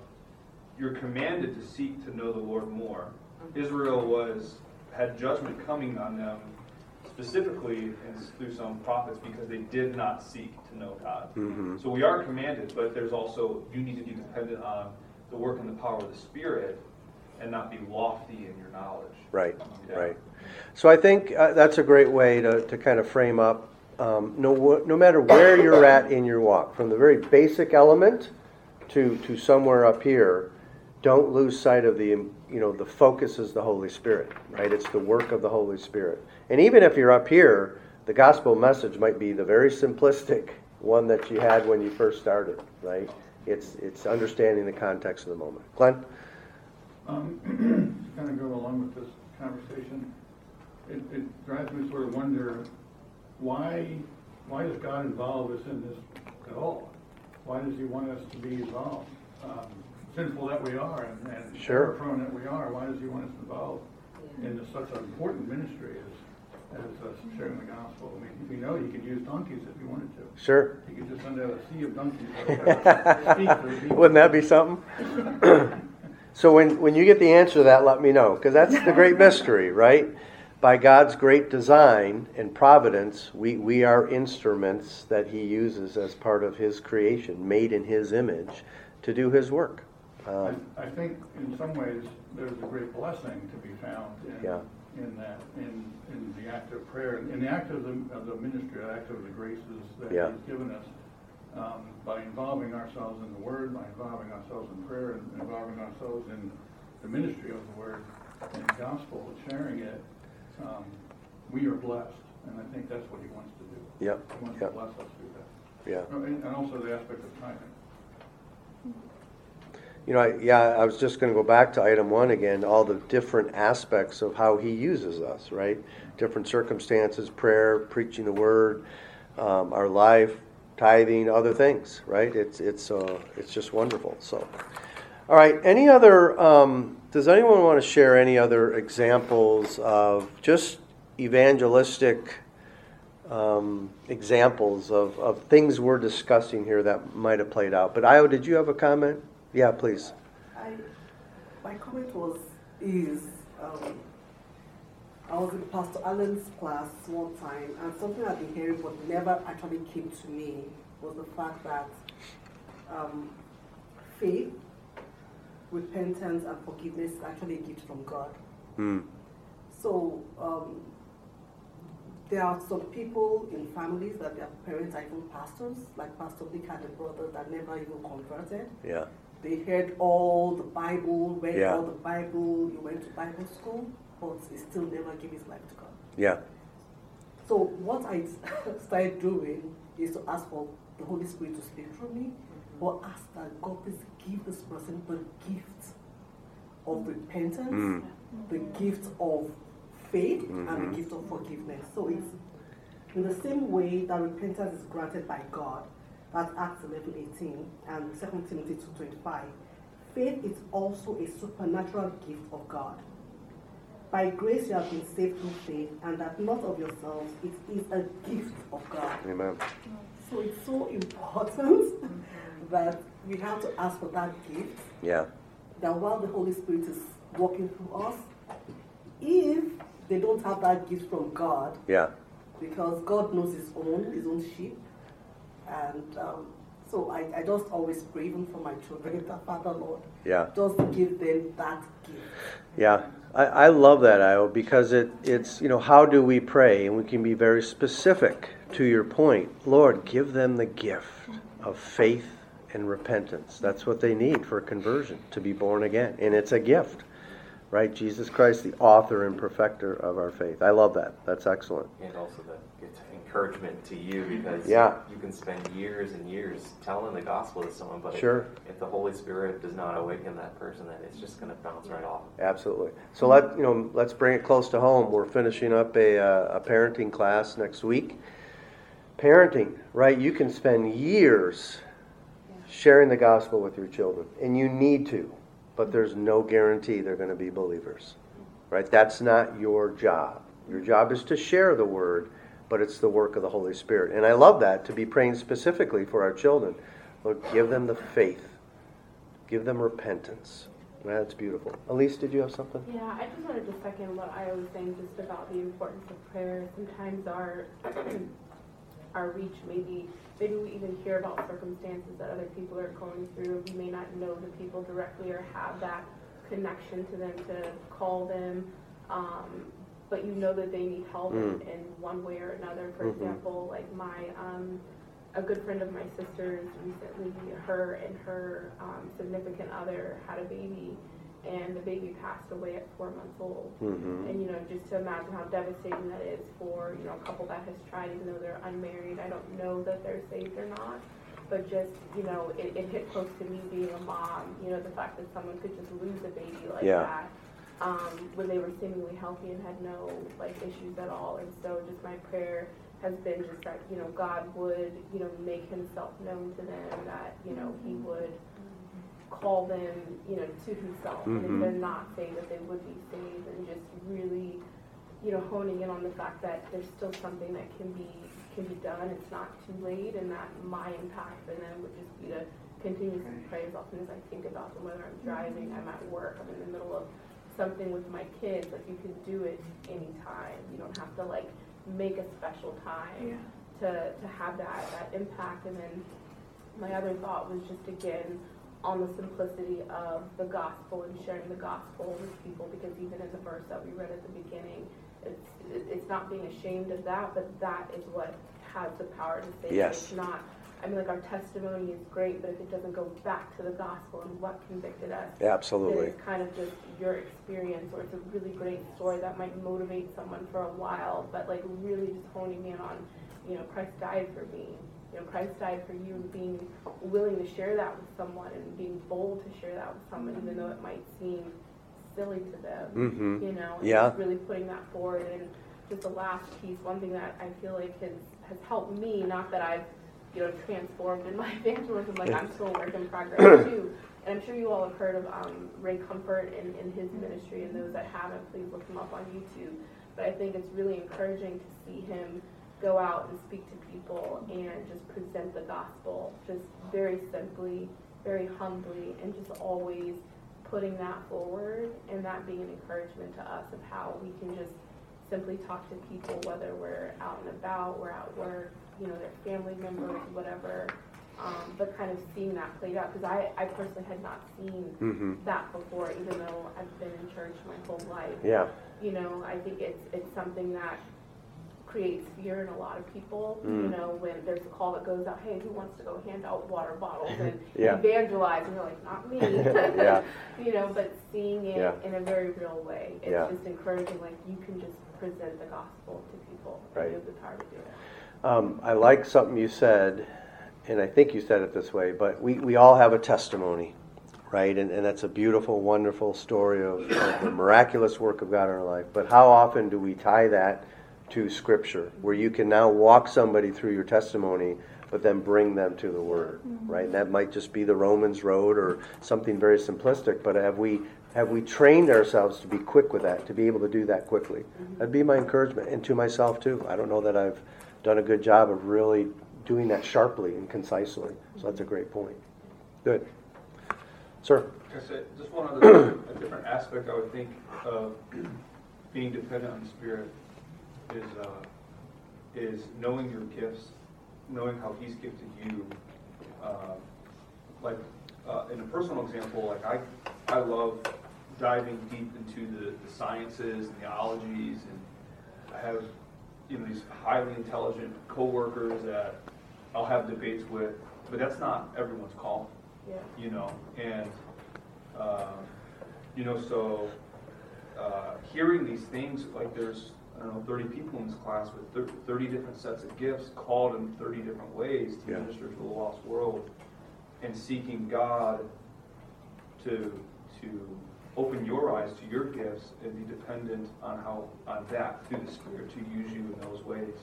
you're commanded to seek to know the Lord more. Israel was, had judgment coming on them specifically and through some prophets because they did not seek to know God. Mhm. So we are commanded, but there's also, you need to be dependent on the work and the power of the Spirit and not be lofty in your knowledge. Right. Yeah. Right. So I think uh, that's a great way to, to kind of frame up. Um, no, no matter where you're at in your walk, from the very basic element to to somewhere up here, don't lose sight of the you know the focus is the Holy Spirit, right? It's the work of the Holy Spirit. And even if you're up here, the gospel message might be the very simplistic (laughs) one that you had when you first started, right? It's it's understanding the context of the moment. Glenn. Um, (clears throat) to kind of go along with this conversation, it, it drives me sort of wonder, why, why does God involve us in this at all? Why does he want us to be involved? Um, Sinful that we are and, and Sure. error-prone that we are, why does he want us involved in such an important ministry as, as uh, sharing the gospel? I mean, we know, he could use donkeys if he wanted to. Sure. He could just send out a sea of donkeys. to (laughs) speak to the people. Wouldn't that be something? so when, when you get the answer to that, let me know, because that's the great mystery, right? By God's great design and providence, we, we are instruments that He uses as part of His creation, made in His image, to do His work. Um, I I think in some ways, there's a great blessing to be found Yeah. in, in that, in, in the act of prayer, in the act of the, of the ministry, the act of the graces that Yeah. He's given us. Um, by involving ourselves in the Word, by involving ourselves in prayer, and involving ourselves in the ministry of the word and the gospel and sharing it, um, we are blessed. And I think that's what he wants to do. Yep, He wants to bless us through that. yeah. Oh, And also the aspect of tithing. You know, I, yeah, I was just going to go back to item one again, all the different aspects of how he uses us, right? Different circumstances, prayer, preaching the word, um, our life, tithing, other things, right? It's it's uh, it's just wonderful. So, all right. Any other? Um, does anyone want to share any other examples of just evangelistic um, examples of, of things we're discussing here that might have played out? But Io, did you have a comment? Yeah, please. I, my comment was is um, I was in Pastor Allen's class one time, and something I've been hearing but never actually came to me was the fact that um, faith, repentance, and forgiveness is actually a gift from God. Hmm. So um, there are some people in families that their parents are even pastors, like Pastor Vic had a brother that never even converted. Yeah. They heard all the Bible, read Yeah. all the Bible, he went to Bible school, but he still never gave his life to God. Yeah. So what I (laughs) started doing is to ask for the Holy Spirit to speak through me, or ask that God please give this person the gift of repentance, Mm. the gift of faith, and the gift of forgiveness. So it's in the same way that repentance is granted by God, that's Acts 11 18 and 2 Timothy 2 25. Faith is also a supernatural gift of God. By grace you have been saved through faith, and that not of yourselves, it is a gift of God. Amen. So it's so important (laughs) that we have to ask for that gift, Yeah. that while the Holy Spirit is working through us, if they don't have that gift from God, Yeah. because God knows His own, His own sheep. And um, so I, I just always pray, even for my children, (laughs) that Father Lord, Yeah. just give them that gift. Yeah. I, I love that, Io, because it, it's, you know, how do we pray? And we can be very specific to your point. Lord, give them the gift of faith and repentance. That's what they need for conversion, to be born again. And it's a gift, right? Jesus Christ, the author and perfecter of our faith. I love that. That's excellent. And also that it's encouragement to you because Yeah. you can spend years and years telling the gospel to someone, but Sure. if the Holy Spirit does not awaken that person, then it's just going to bounce right off. Absolutely. So let you know. Let's bring it close to home. We're finishing up a, uh, a parenting class next week. Parenting, right? You can spend years sharing the gospel with your children, and you need to, but there's no guarantee they're going to be believers, right? That's not your job. Your job is to share the word, but it's the work of the Holy Spirit. And I love that to be praying specifically for our children. Lord, give them the faith, give them repentance. That's beautiful. Elise, did you have something? Yeah, I just wanted to second what I was saying just about the importance of prayer. Sometimes our (clears throat) our reach maybe maybe we even hear about circumstances that other people are going through. We may not know the people directly or have that connection to them to call them. Um, but you know that they need help in, Mm. in one way or another. For Mhm. example, like my um, a good friend of my sister's recently, her and her um, significant other had a baby, and the baby passed away at four months old. Mm-hmm. And you know, just to imagine how devastating that is for you know a couple that has tried, even though they're unmarried. I don't know that they're saved or not, but just you know, it, it hit close to me being a mom. You know, the fact that someone could just lose a baby like Yeah. that um, when they were seemingly healthy and had no like issues at all. And so, just my prayer has been just that you know God would you know make Himself known to them, that you know He would call them you know to Himself, and Mhm. if they're not saved, that they would be saved, and just really you know honing in on the fact that there's still something that can be can be done. It's not too late, and that my impact for them would just be to continue to pray as often as I think about them, whether I'm driving, I'm at work, I'm in the middle of something with my kids, like you can do it anytime. You don't have to like make a special time to, to have that, that impact. And then my other thought was just again on the simplicity of the gospel and sharing the gospel with people because even in the verse that we read at the beginning, it's, it's not being ashamed of that, but that is what has the power to save. Yes. It's not I mean, like our testimony is great, but if it doesn't go back to the gospel and what convicted us, Absolutely. it's kind of just your experience, or it's a really great story that might motivate someone for a while, but like really just honing in on, you know, Christ died for me. You know, Christ died for you, being willing to share that with someone and being bold to share that with someone, even though it might seem silly to them. Mm-hmm. You know, and Yeah. just really putting that forward. And just the last piece, one thing that I feel like has has helped me, not that I've you know transformed in (laughs) my evangelism, like I'm still a work in progress too. And I'm sure you all have heard of um, Ray Comfort and, and his ministry, and those that haven't, please look him up on YouTube. But I think it's really encouraging to see him go out and speak to people and just present the gospel, just very simply, very humbly, and just always putting that forward and that being an encouragement to us of how we can just simply talk to people, whether we're out and about, we're at work, you know, their family members, whatever. Um, but kind of seeing that played out because I, I personally had not seen Mm-hmm. that before, even though I've been in church my whole life. Yeah. You know, I think it's it's something that creates fear in a lot of people. You Mm. know, when there's a call that goes out, hey, who wants to go hand out water bottles and (laughs) Yeah. evangelize? And you're like, not me. (laughs) Yeah. (laughs) You know, but seeing it Yeah. in a very real way, it's Yeah. just encouraging. Like you can just present the gospel to people, Right. and you have the power to do it. Um, I like something you said, and I think you said it this way, but we, we all have a testimony, right? And, and that's a beautiful, wonderful story of, of the miraculous work of God in our life. But how often do we tie that to Scripture, where you can now walk somebody through your testimony, but then bring them to the Word, mm-hmm. right? And that might just be the Romans Road or something very simplistic, but have we have we trained ourselves to be quick with that, to be able to do that quickly? Mm-hmm. That'd be my encouragement, and to myself too. I don't know that I've done a good job of really doing that sharply and concisely. So that's a great point. Good. Sir? Like I said, just one other, a different aspect I would think of being dependent on the Spirit is, uh, is knowing your gifts, knowing how He's gifted you. Uh, Like, uh, in a personal example, like I, I love diving deep into the, the sciences and the ologies, and I have, you know, these highly intelligent coworkers that I'll have debates with, but that's not everyone's call Yeah. you know, and, uh, you know, so, uh, hearing these things, like there's, I don't know, thirty people in this class with thirty different sets of gifts, called in thirty different ways to Yeah. minister to the lost world, and seeking God to, to open your eyes to your gifts and be dependent on how, on that through the Spirit to use you in those ways.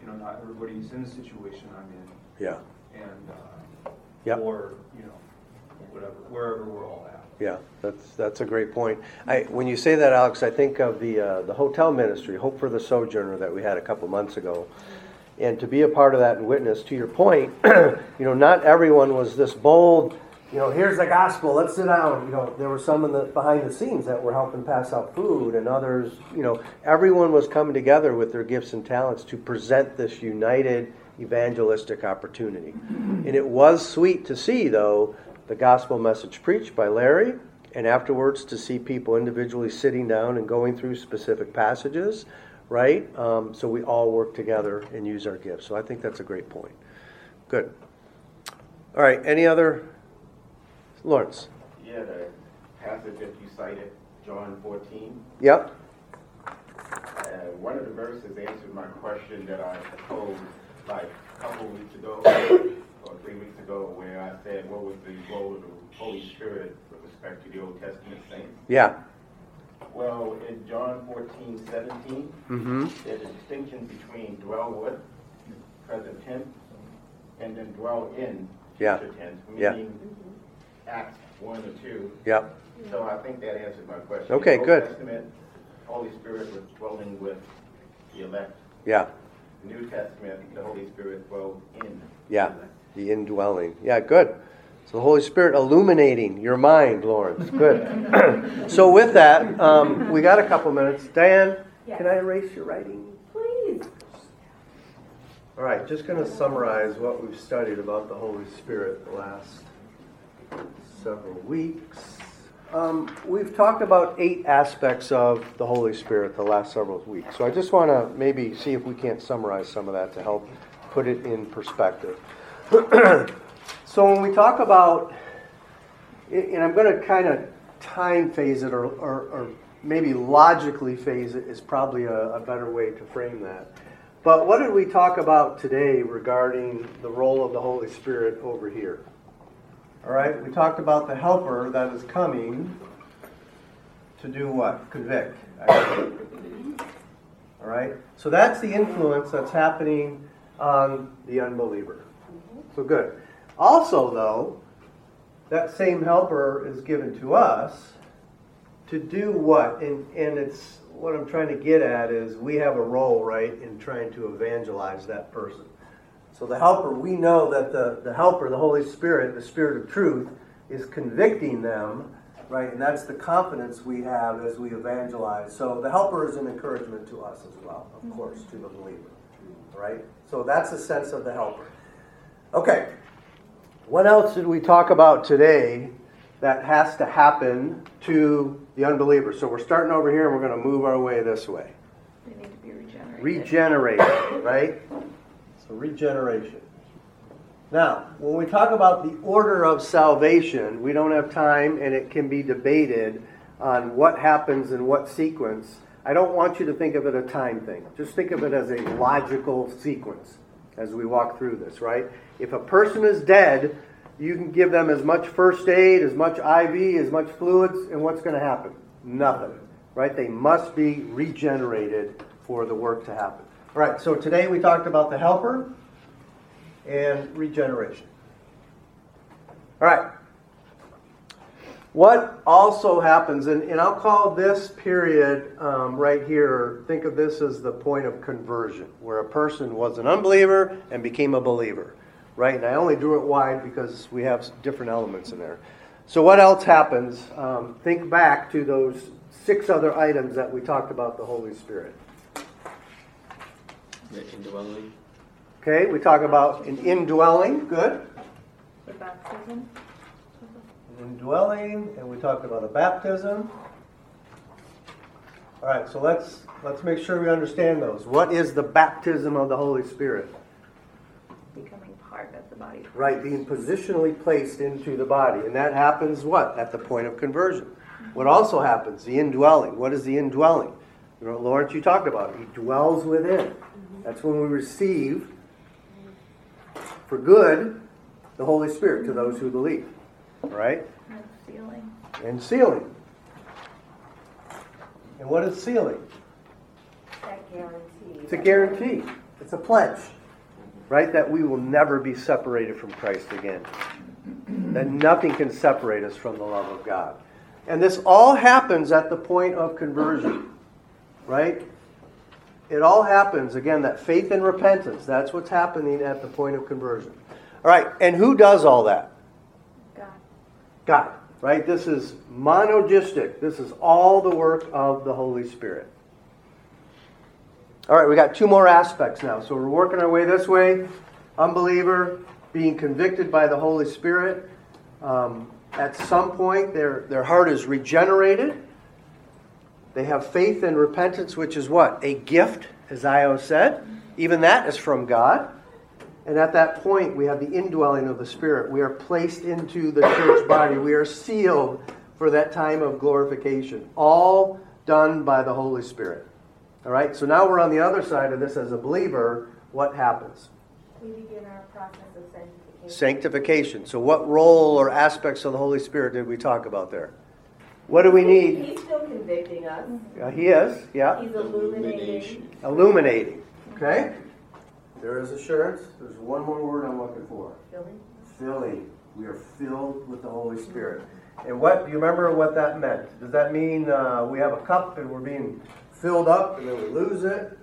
You know, not everybody's in the situation I'm in, Yeah. and, uh, Yep. or, you know, whatever, wherever we're all at. Yeah, that's that's a great point. I, when you say that, Alex, I think of the uh, the hotel ministry, Hope for the Sojourner, that we had a couple months ago, and to be a part of that and witness. To your point, (clears throat) you know, not everyone was this bold. You know, here's the gospel. Let's sit down. You know, there were some in the behind the scenes that were helping pass out food, and others. You know, everyone was coming together with their gifts and talents to present this united evangelistic opportunity. And it was sweet to see, though, the gospel message preached by Larry, and afterwards to see people individually sitting down and going through specific passages, right? Um, so we all work together and use our gifts. So I think that's a great point. Good. All right, any other? Lawrence? Yeah, the passage that you cited, John 14, Yep. uh, one of the verses answered my question that I posed like a couple weeks ago, or three weeks ago, where I said, what was the role of the Holy Spirit with respect to the Old Testament saints? Yeah. Well, in John 14, 17, Mm-hmm. there's a distinction between dwell with, present tense, and then dwell in, Yeah. future tense, Yeah. meaning Acts 1 or 2. Yep. So I think that answered my question. Okay, the good. Old Testament, Holy Spirit was dwelling with the elect. Yeah. New Testament, the Holy Spirit dwelled in. Yeah. The indwelling. Yeah, good. So the Holy Spirit illuminating your mind, Lawrence. Good. (clears throat) so with that, um, we got a couple minutes. Diane, can I erase your writing? Please. All right, just going to summarize what we've studied about the Holy Spirit the last several weeks. Um, we've talked about eight aspects of the Holy Spirit the last several weeks. So I just want to maybe see if we can't summarize some of that to help put it in perspective. (coughs) so when we talk about, and I'm going to kind of time phase it or, or, or, maybe logically phase it is probably a, a better way to frame that. But what did we talk about today regarding the role of the Holy Spirit over here? All right, we talked about the helper that is coming to do what? Convict. All right, so that's the influence that's happening on the unbeliever. So good. Also, though, that same helper is given to us to do what? And, and it's what I'm trying to get at is we have a role, right, in trying to evangelize that person. So the helper, we know that the, the helper, the Holy Spirit, the Spirit of truth, is convicting them, right? And that's the confidence we have as we evangelize. So the helper is an encouragement to us as well, of mm-hmm. course, to the believer, right? So that's the sense of the helper. Okay, what else did we talk about today that has to happen to the unbeliever? So we're starting over here and we're going to move our way this way. They need to be regenerated. Regenerated, right? So regeneration. Now, when we talk about the order of salvation, we don't have time and it can be debated on what happens in what sequence. I don't want you to think of it a time thing. Just think of it as a logical sequence as we walk through this, right? If a person is dead, you can give them as much first aid, as much IV, as much fluids, and what's going to happen? Nothing, right? They must be regenerated for the work to happen. All right, so today we talked about the helper and regeneration. All right. What also happens, and, and I'll call this period um, right here, think of this as the point of conversion, where a person was an unbeliever and became a believer, right? And I only drew it wide because we have different elements in there. So, what else happens? Um, think back to those six other items that we talked about the Holy Spirit. The indwelling. Okay, we talk about an indwelling, good. The baptism. Indwelling, and we talked about a baptism. All right, so let's let's make sure we understand those. What is the baptism of the Holy Spirit? Becoming part of the body. Right, being positionally placed into the body, and that happens what at the point of conversion. What also happens? The indwelling. What is the indwelling? You know, Lawrence, you talked about it. He dwells within. Mm-hmm. That's when we receive for good the Holy Spirit to those who believe. All right? And sealing. And sealing. And what is sealing? That guarantee. It's a guarantee. It's a pledge, right? That we will never be separated from Christ again. That nothing can separate us from the love of God. And this all happens at the point of conversion, right? It all happens, again, that faith and repentance, that's what's happening at the point of conversion. All right, and who does all that? God. Right? This is monergistic. This is all the work of the Holy Spirit. All right, we got two more aspects now. So we're working our way this way. Unbeliever being convicted by the Holy Spirit. Um, at some point, their, their heart is regenerated. They have faith and repentance, which is what? A gift, as Io said. Even that is from God. And at that point, we have the indwelling of the Spirit. We are placed into the church body. We are sealed for that time of glorification. All done by the Holy Spirit. All right, so now we're on the other side of this as a believer. What happens? We begin our process of sanctification. Sanctification. So, what role or aspects of the Holy Spirit did we talk about there? What do we need? He's still convicting us. Uh, he is, yeah. He's illuminating. Illuminating. Okay? There is assurance. There's one more word I'm looking for. Filling. Filling. We are filled with the Holy Spirit. And what, do you remember what that meant? Does that mean uh, we have a cup and we're being filled up and then we lose it?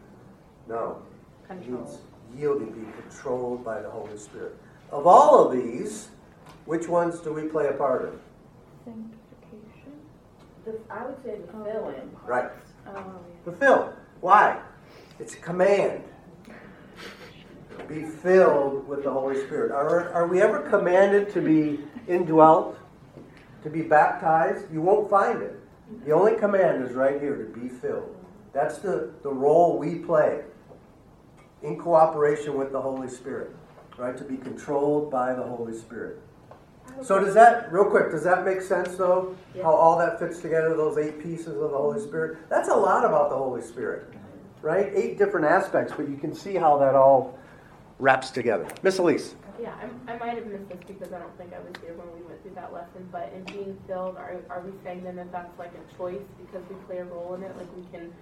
No. It means Control. yielding, being controlled by the Holy Spirit. Of all of these, which ones do we play a part in? Sanctification. The, I would say the filling. Right. Oh, yeah. The fill. Why? It's a command. Be filled with the Holy Spirit. Are, are we ever commanded to be indwelt? To be baptized? You won't find it. The only command is right here to be filled. That's the, the role we play in cooperation with the Holy Spirit. right? To be controlled by the Holy Spirit. So does that, real quick, does that make sense though? How all that fits together, those eight pieces of the Holy Spirit? That's a lot about the Holy Spirit, right? Eight different aspects, but you can see how that all wraps together. Miss Elise. Yeah, I, I might have missed this because I don't think I was here when we went through that lesson, but in being filled, are, are we saying then that that's like a choice because we play a role in it? Like we can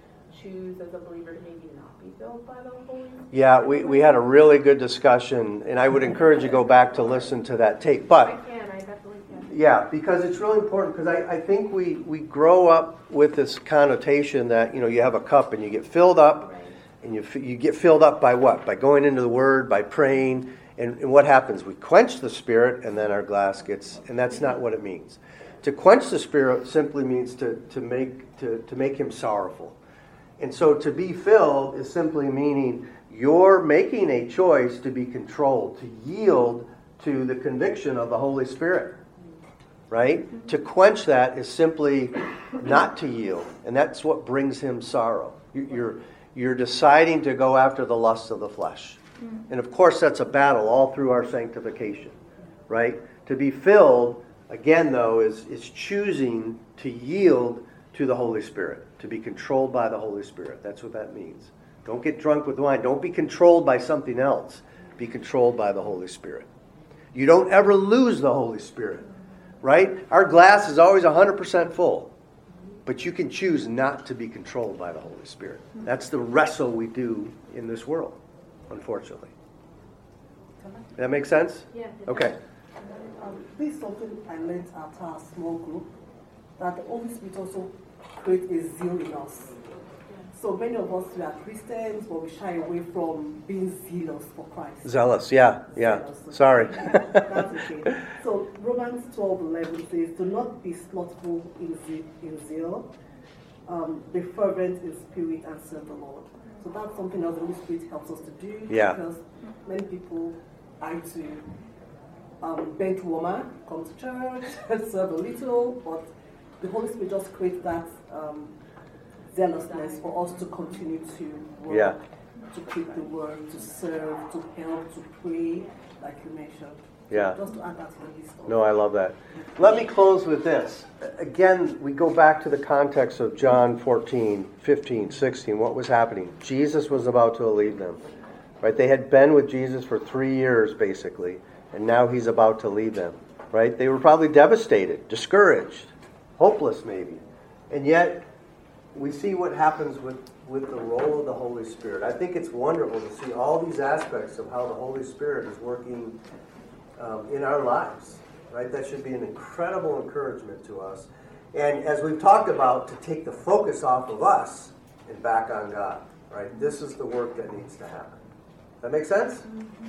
choose as a believer to maybe not be filled by the Holy Spirit? Yeah, we, we had a really good discussion, and I would encourage you to go back to listen to that tape. I But can, I definitely can. Yeah, because it's really important because I, I think we, we grow up with this connotation that, you know, you have a cup and you get filled up Right. And you, you get filled up by what? By going into the Word, by praying. And, and what happens? We quench the Spirit and then our glass gets, and that's not what it means. To quench the Spirit simply means to, to, make, to, to make Him sorrowful. And so to be filled is simply meaning you're making a choice to be controlled, to yield to the conviction of the Holy Spirit. Right? To quench that is simply not to yield. And that's what brings him sorrow. You- You're, you're deciding to go after the lusts of the flesh. Mm. And of course, that's a battle all through our sanctification. Right? To be filled, again, though, is, is choosing to yield to the Holy Spirit, to be controlled by the Holy Spirit. That's what that means. Don't get drunk with wine. Don't be controlled by something else. Be controlled by the Holy Spirit. You don't ever lose the Holy Spirit, right? Our glass is always 100% full, but you can choose not to be controlled by the Holy Spirit. That's the wrestle we do in this world, unfortunately. That makes sense? Yeah. Okay. Um, this is something I learned at our small group, that the Holy Spirit also creates a zeal in us. So many of us, we are Christians, but we shy away from being zealous for Christ. Zealous, yeah, yeah. Zealous. Sorry. (laughs) That's okay. So Romans 12 11 says, Do not be slothful in zeal, in zeal. Um, be fervent in spirit and serve the Lord. So that's something that the Holy Spirit helps us to do. Yeah. Because many people like to um, bent woman, come to church, (laughs) serve a little, but the Holy Spirit just creates that um, zealousness for us to continue to work, Yeah. to keep the word, to serve, to help, to pray, like you mentioned. Yeah. Just to add that to the list. No, I love that. Let me close with this. Again, we go back to the context of John 14, 15, 16. What was happening? Jesus was about to leave them. Right? They had been with Jesus for three years, basically, and now he's about to leave them. Right? They were probably devastated, discouraged, hopeless, maybe. And yet, we see what happens with, with the role of the Holy Spirit. I think it's wonderful to see all these aspects of how the Holy Spirit is working um, in our lives, right? That should be an incredible encouragement to us. And as we've talked about, to take the focus off of us and back on God, right? This is the work that needs to happen. That make sense?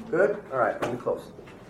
Good? All right, let me close.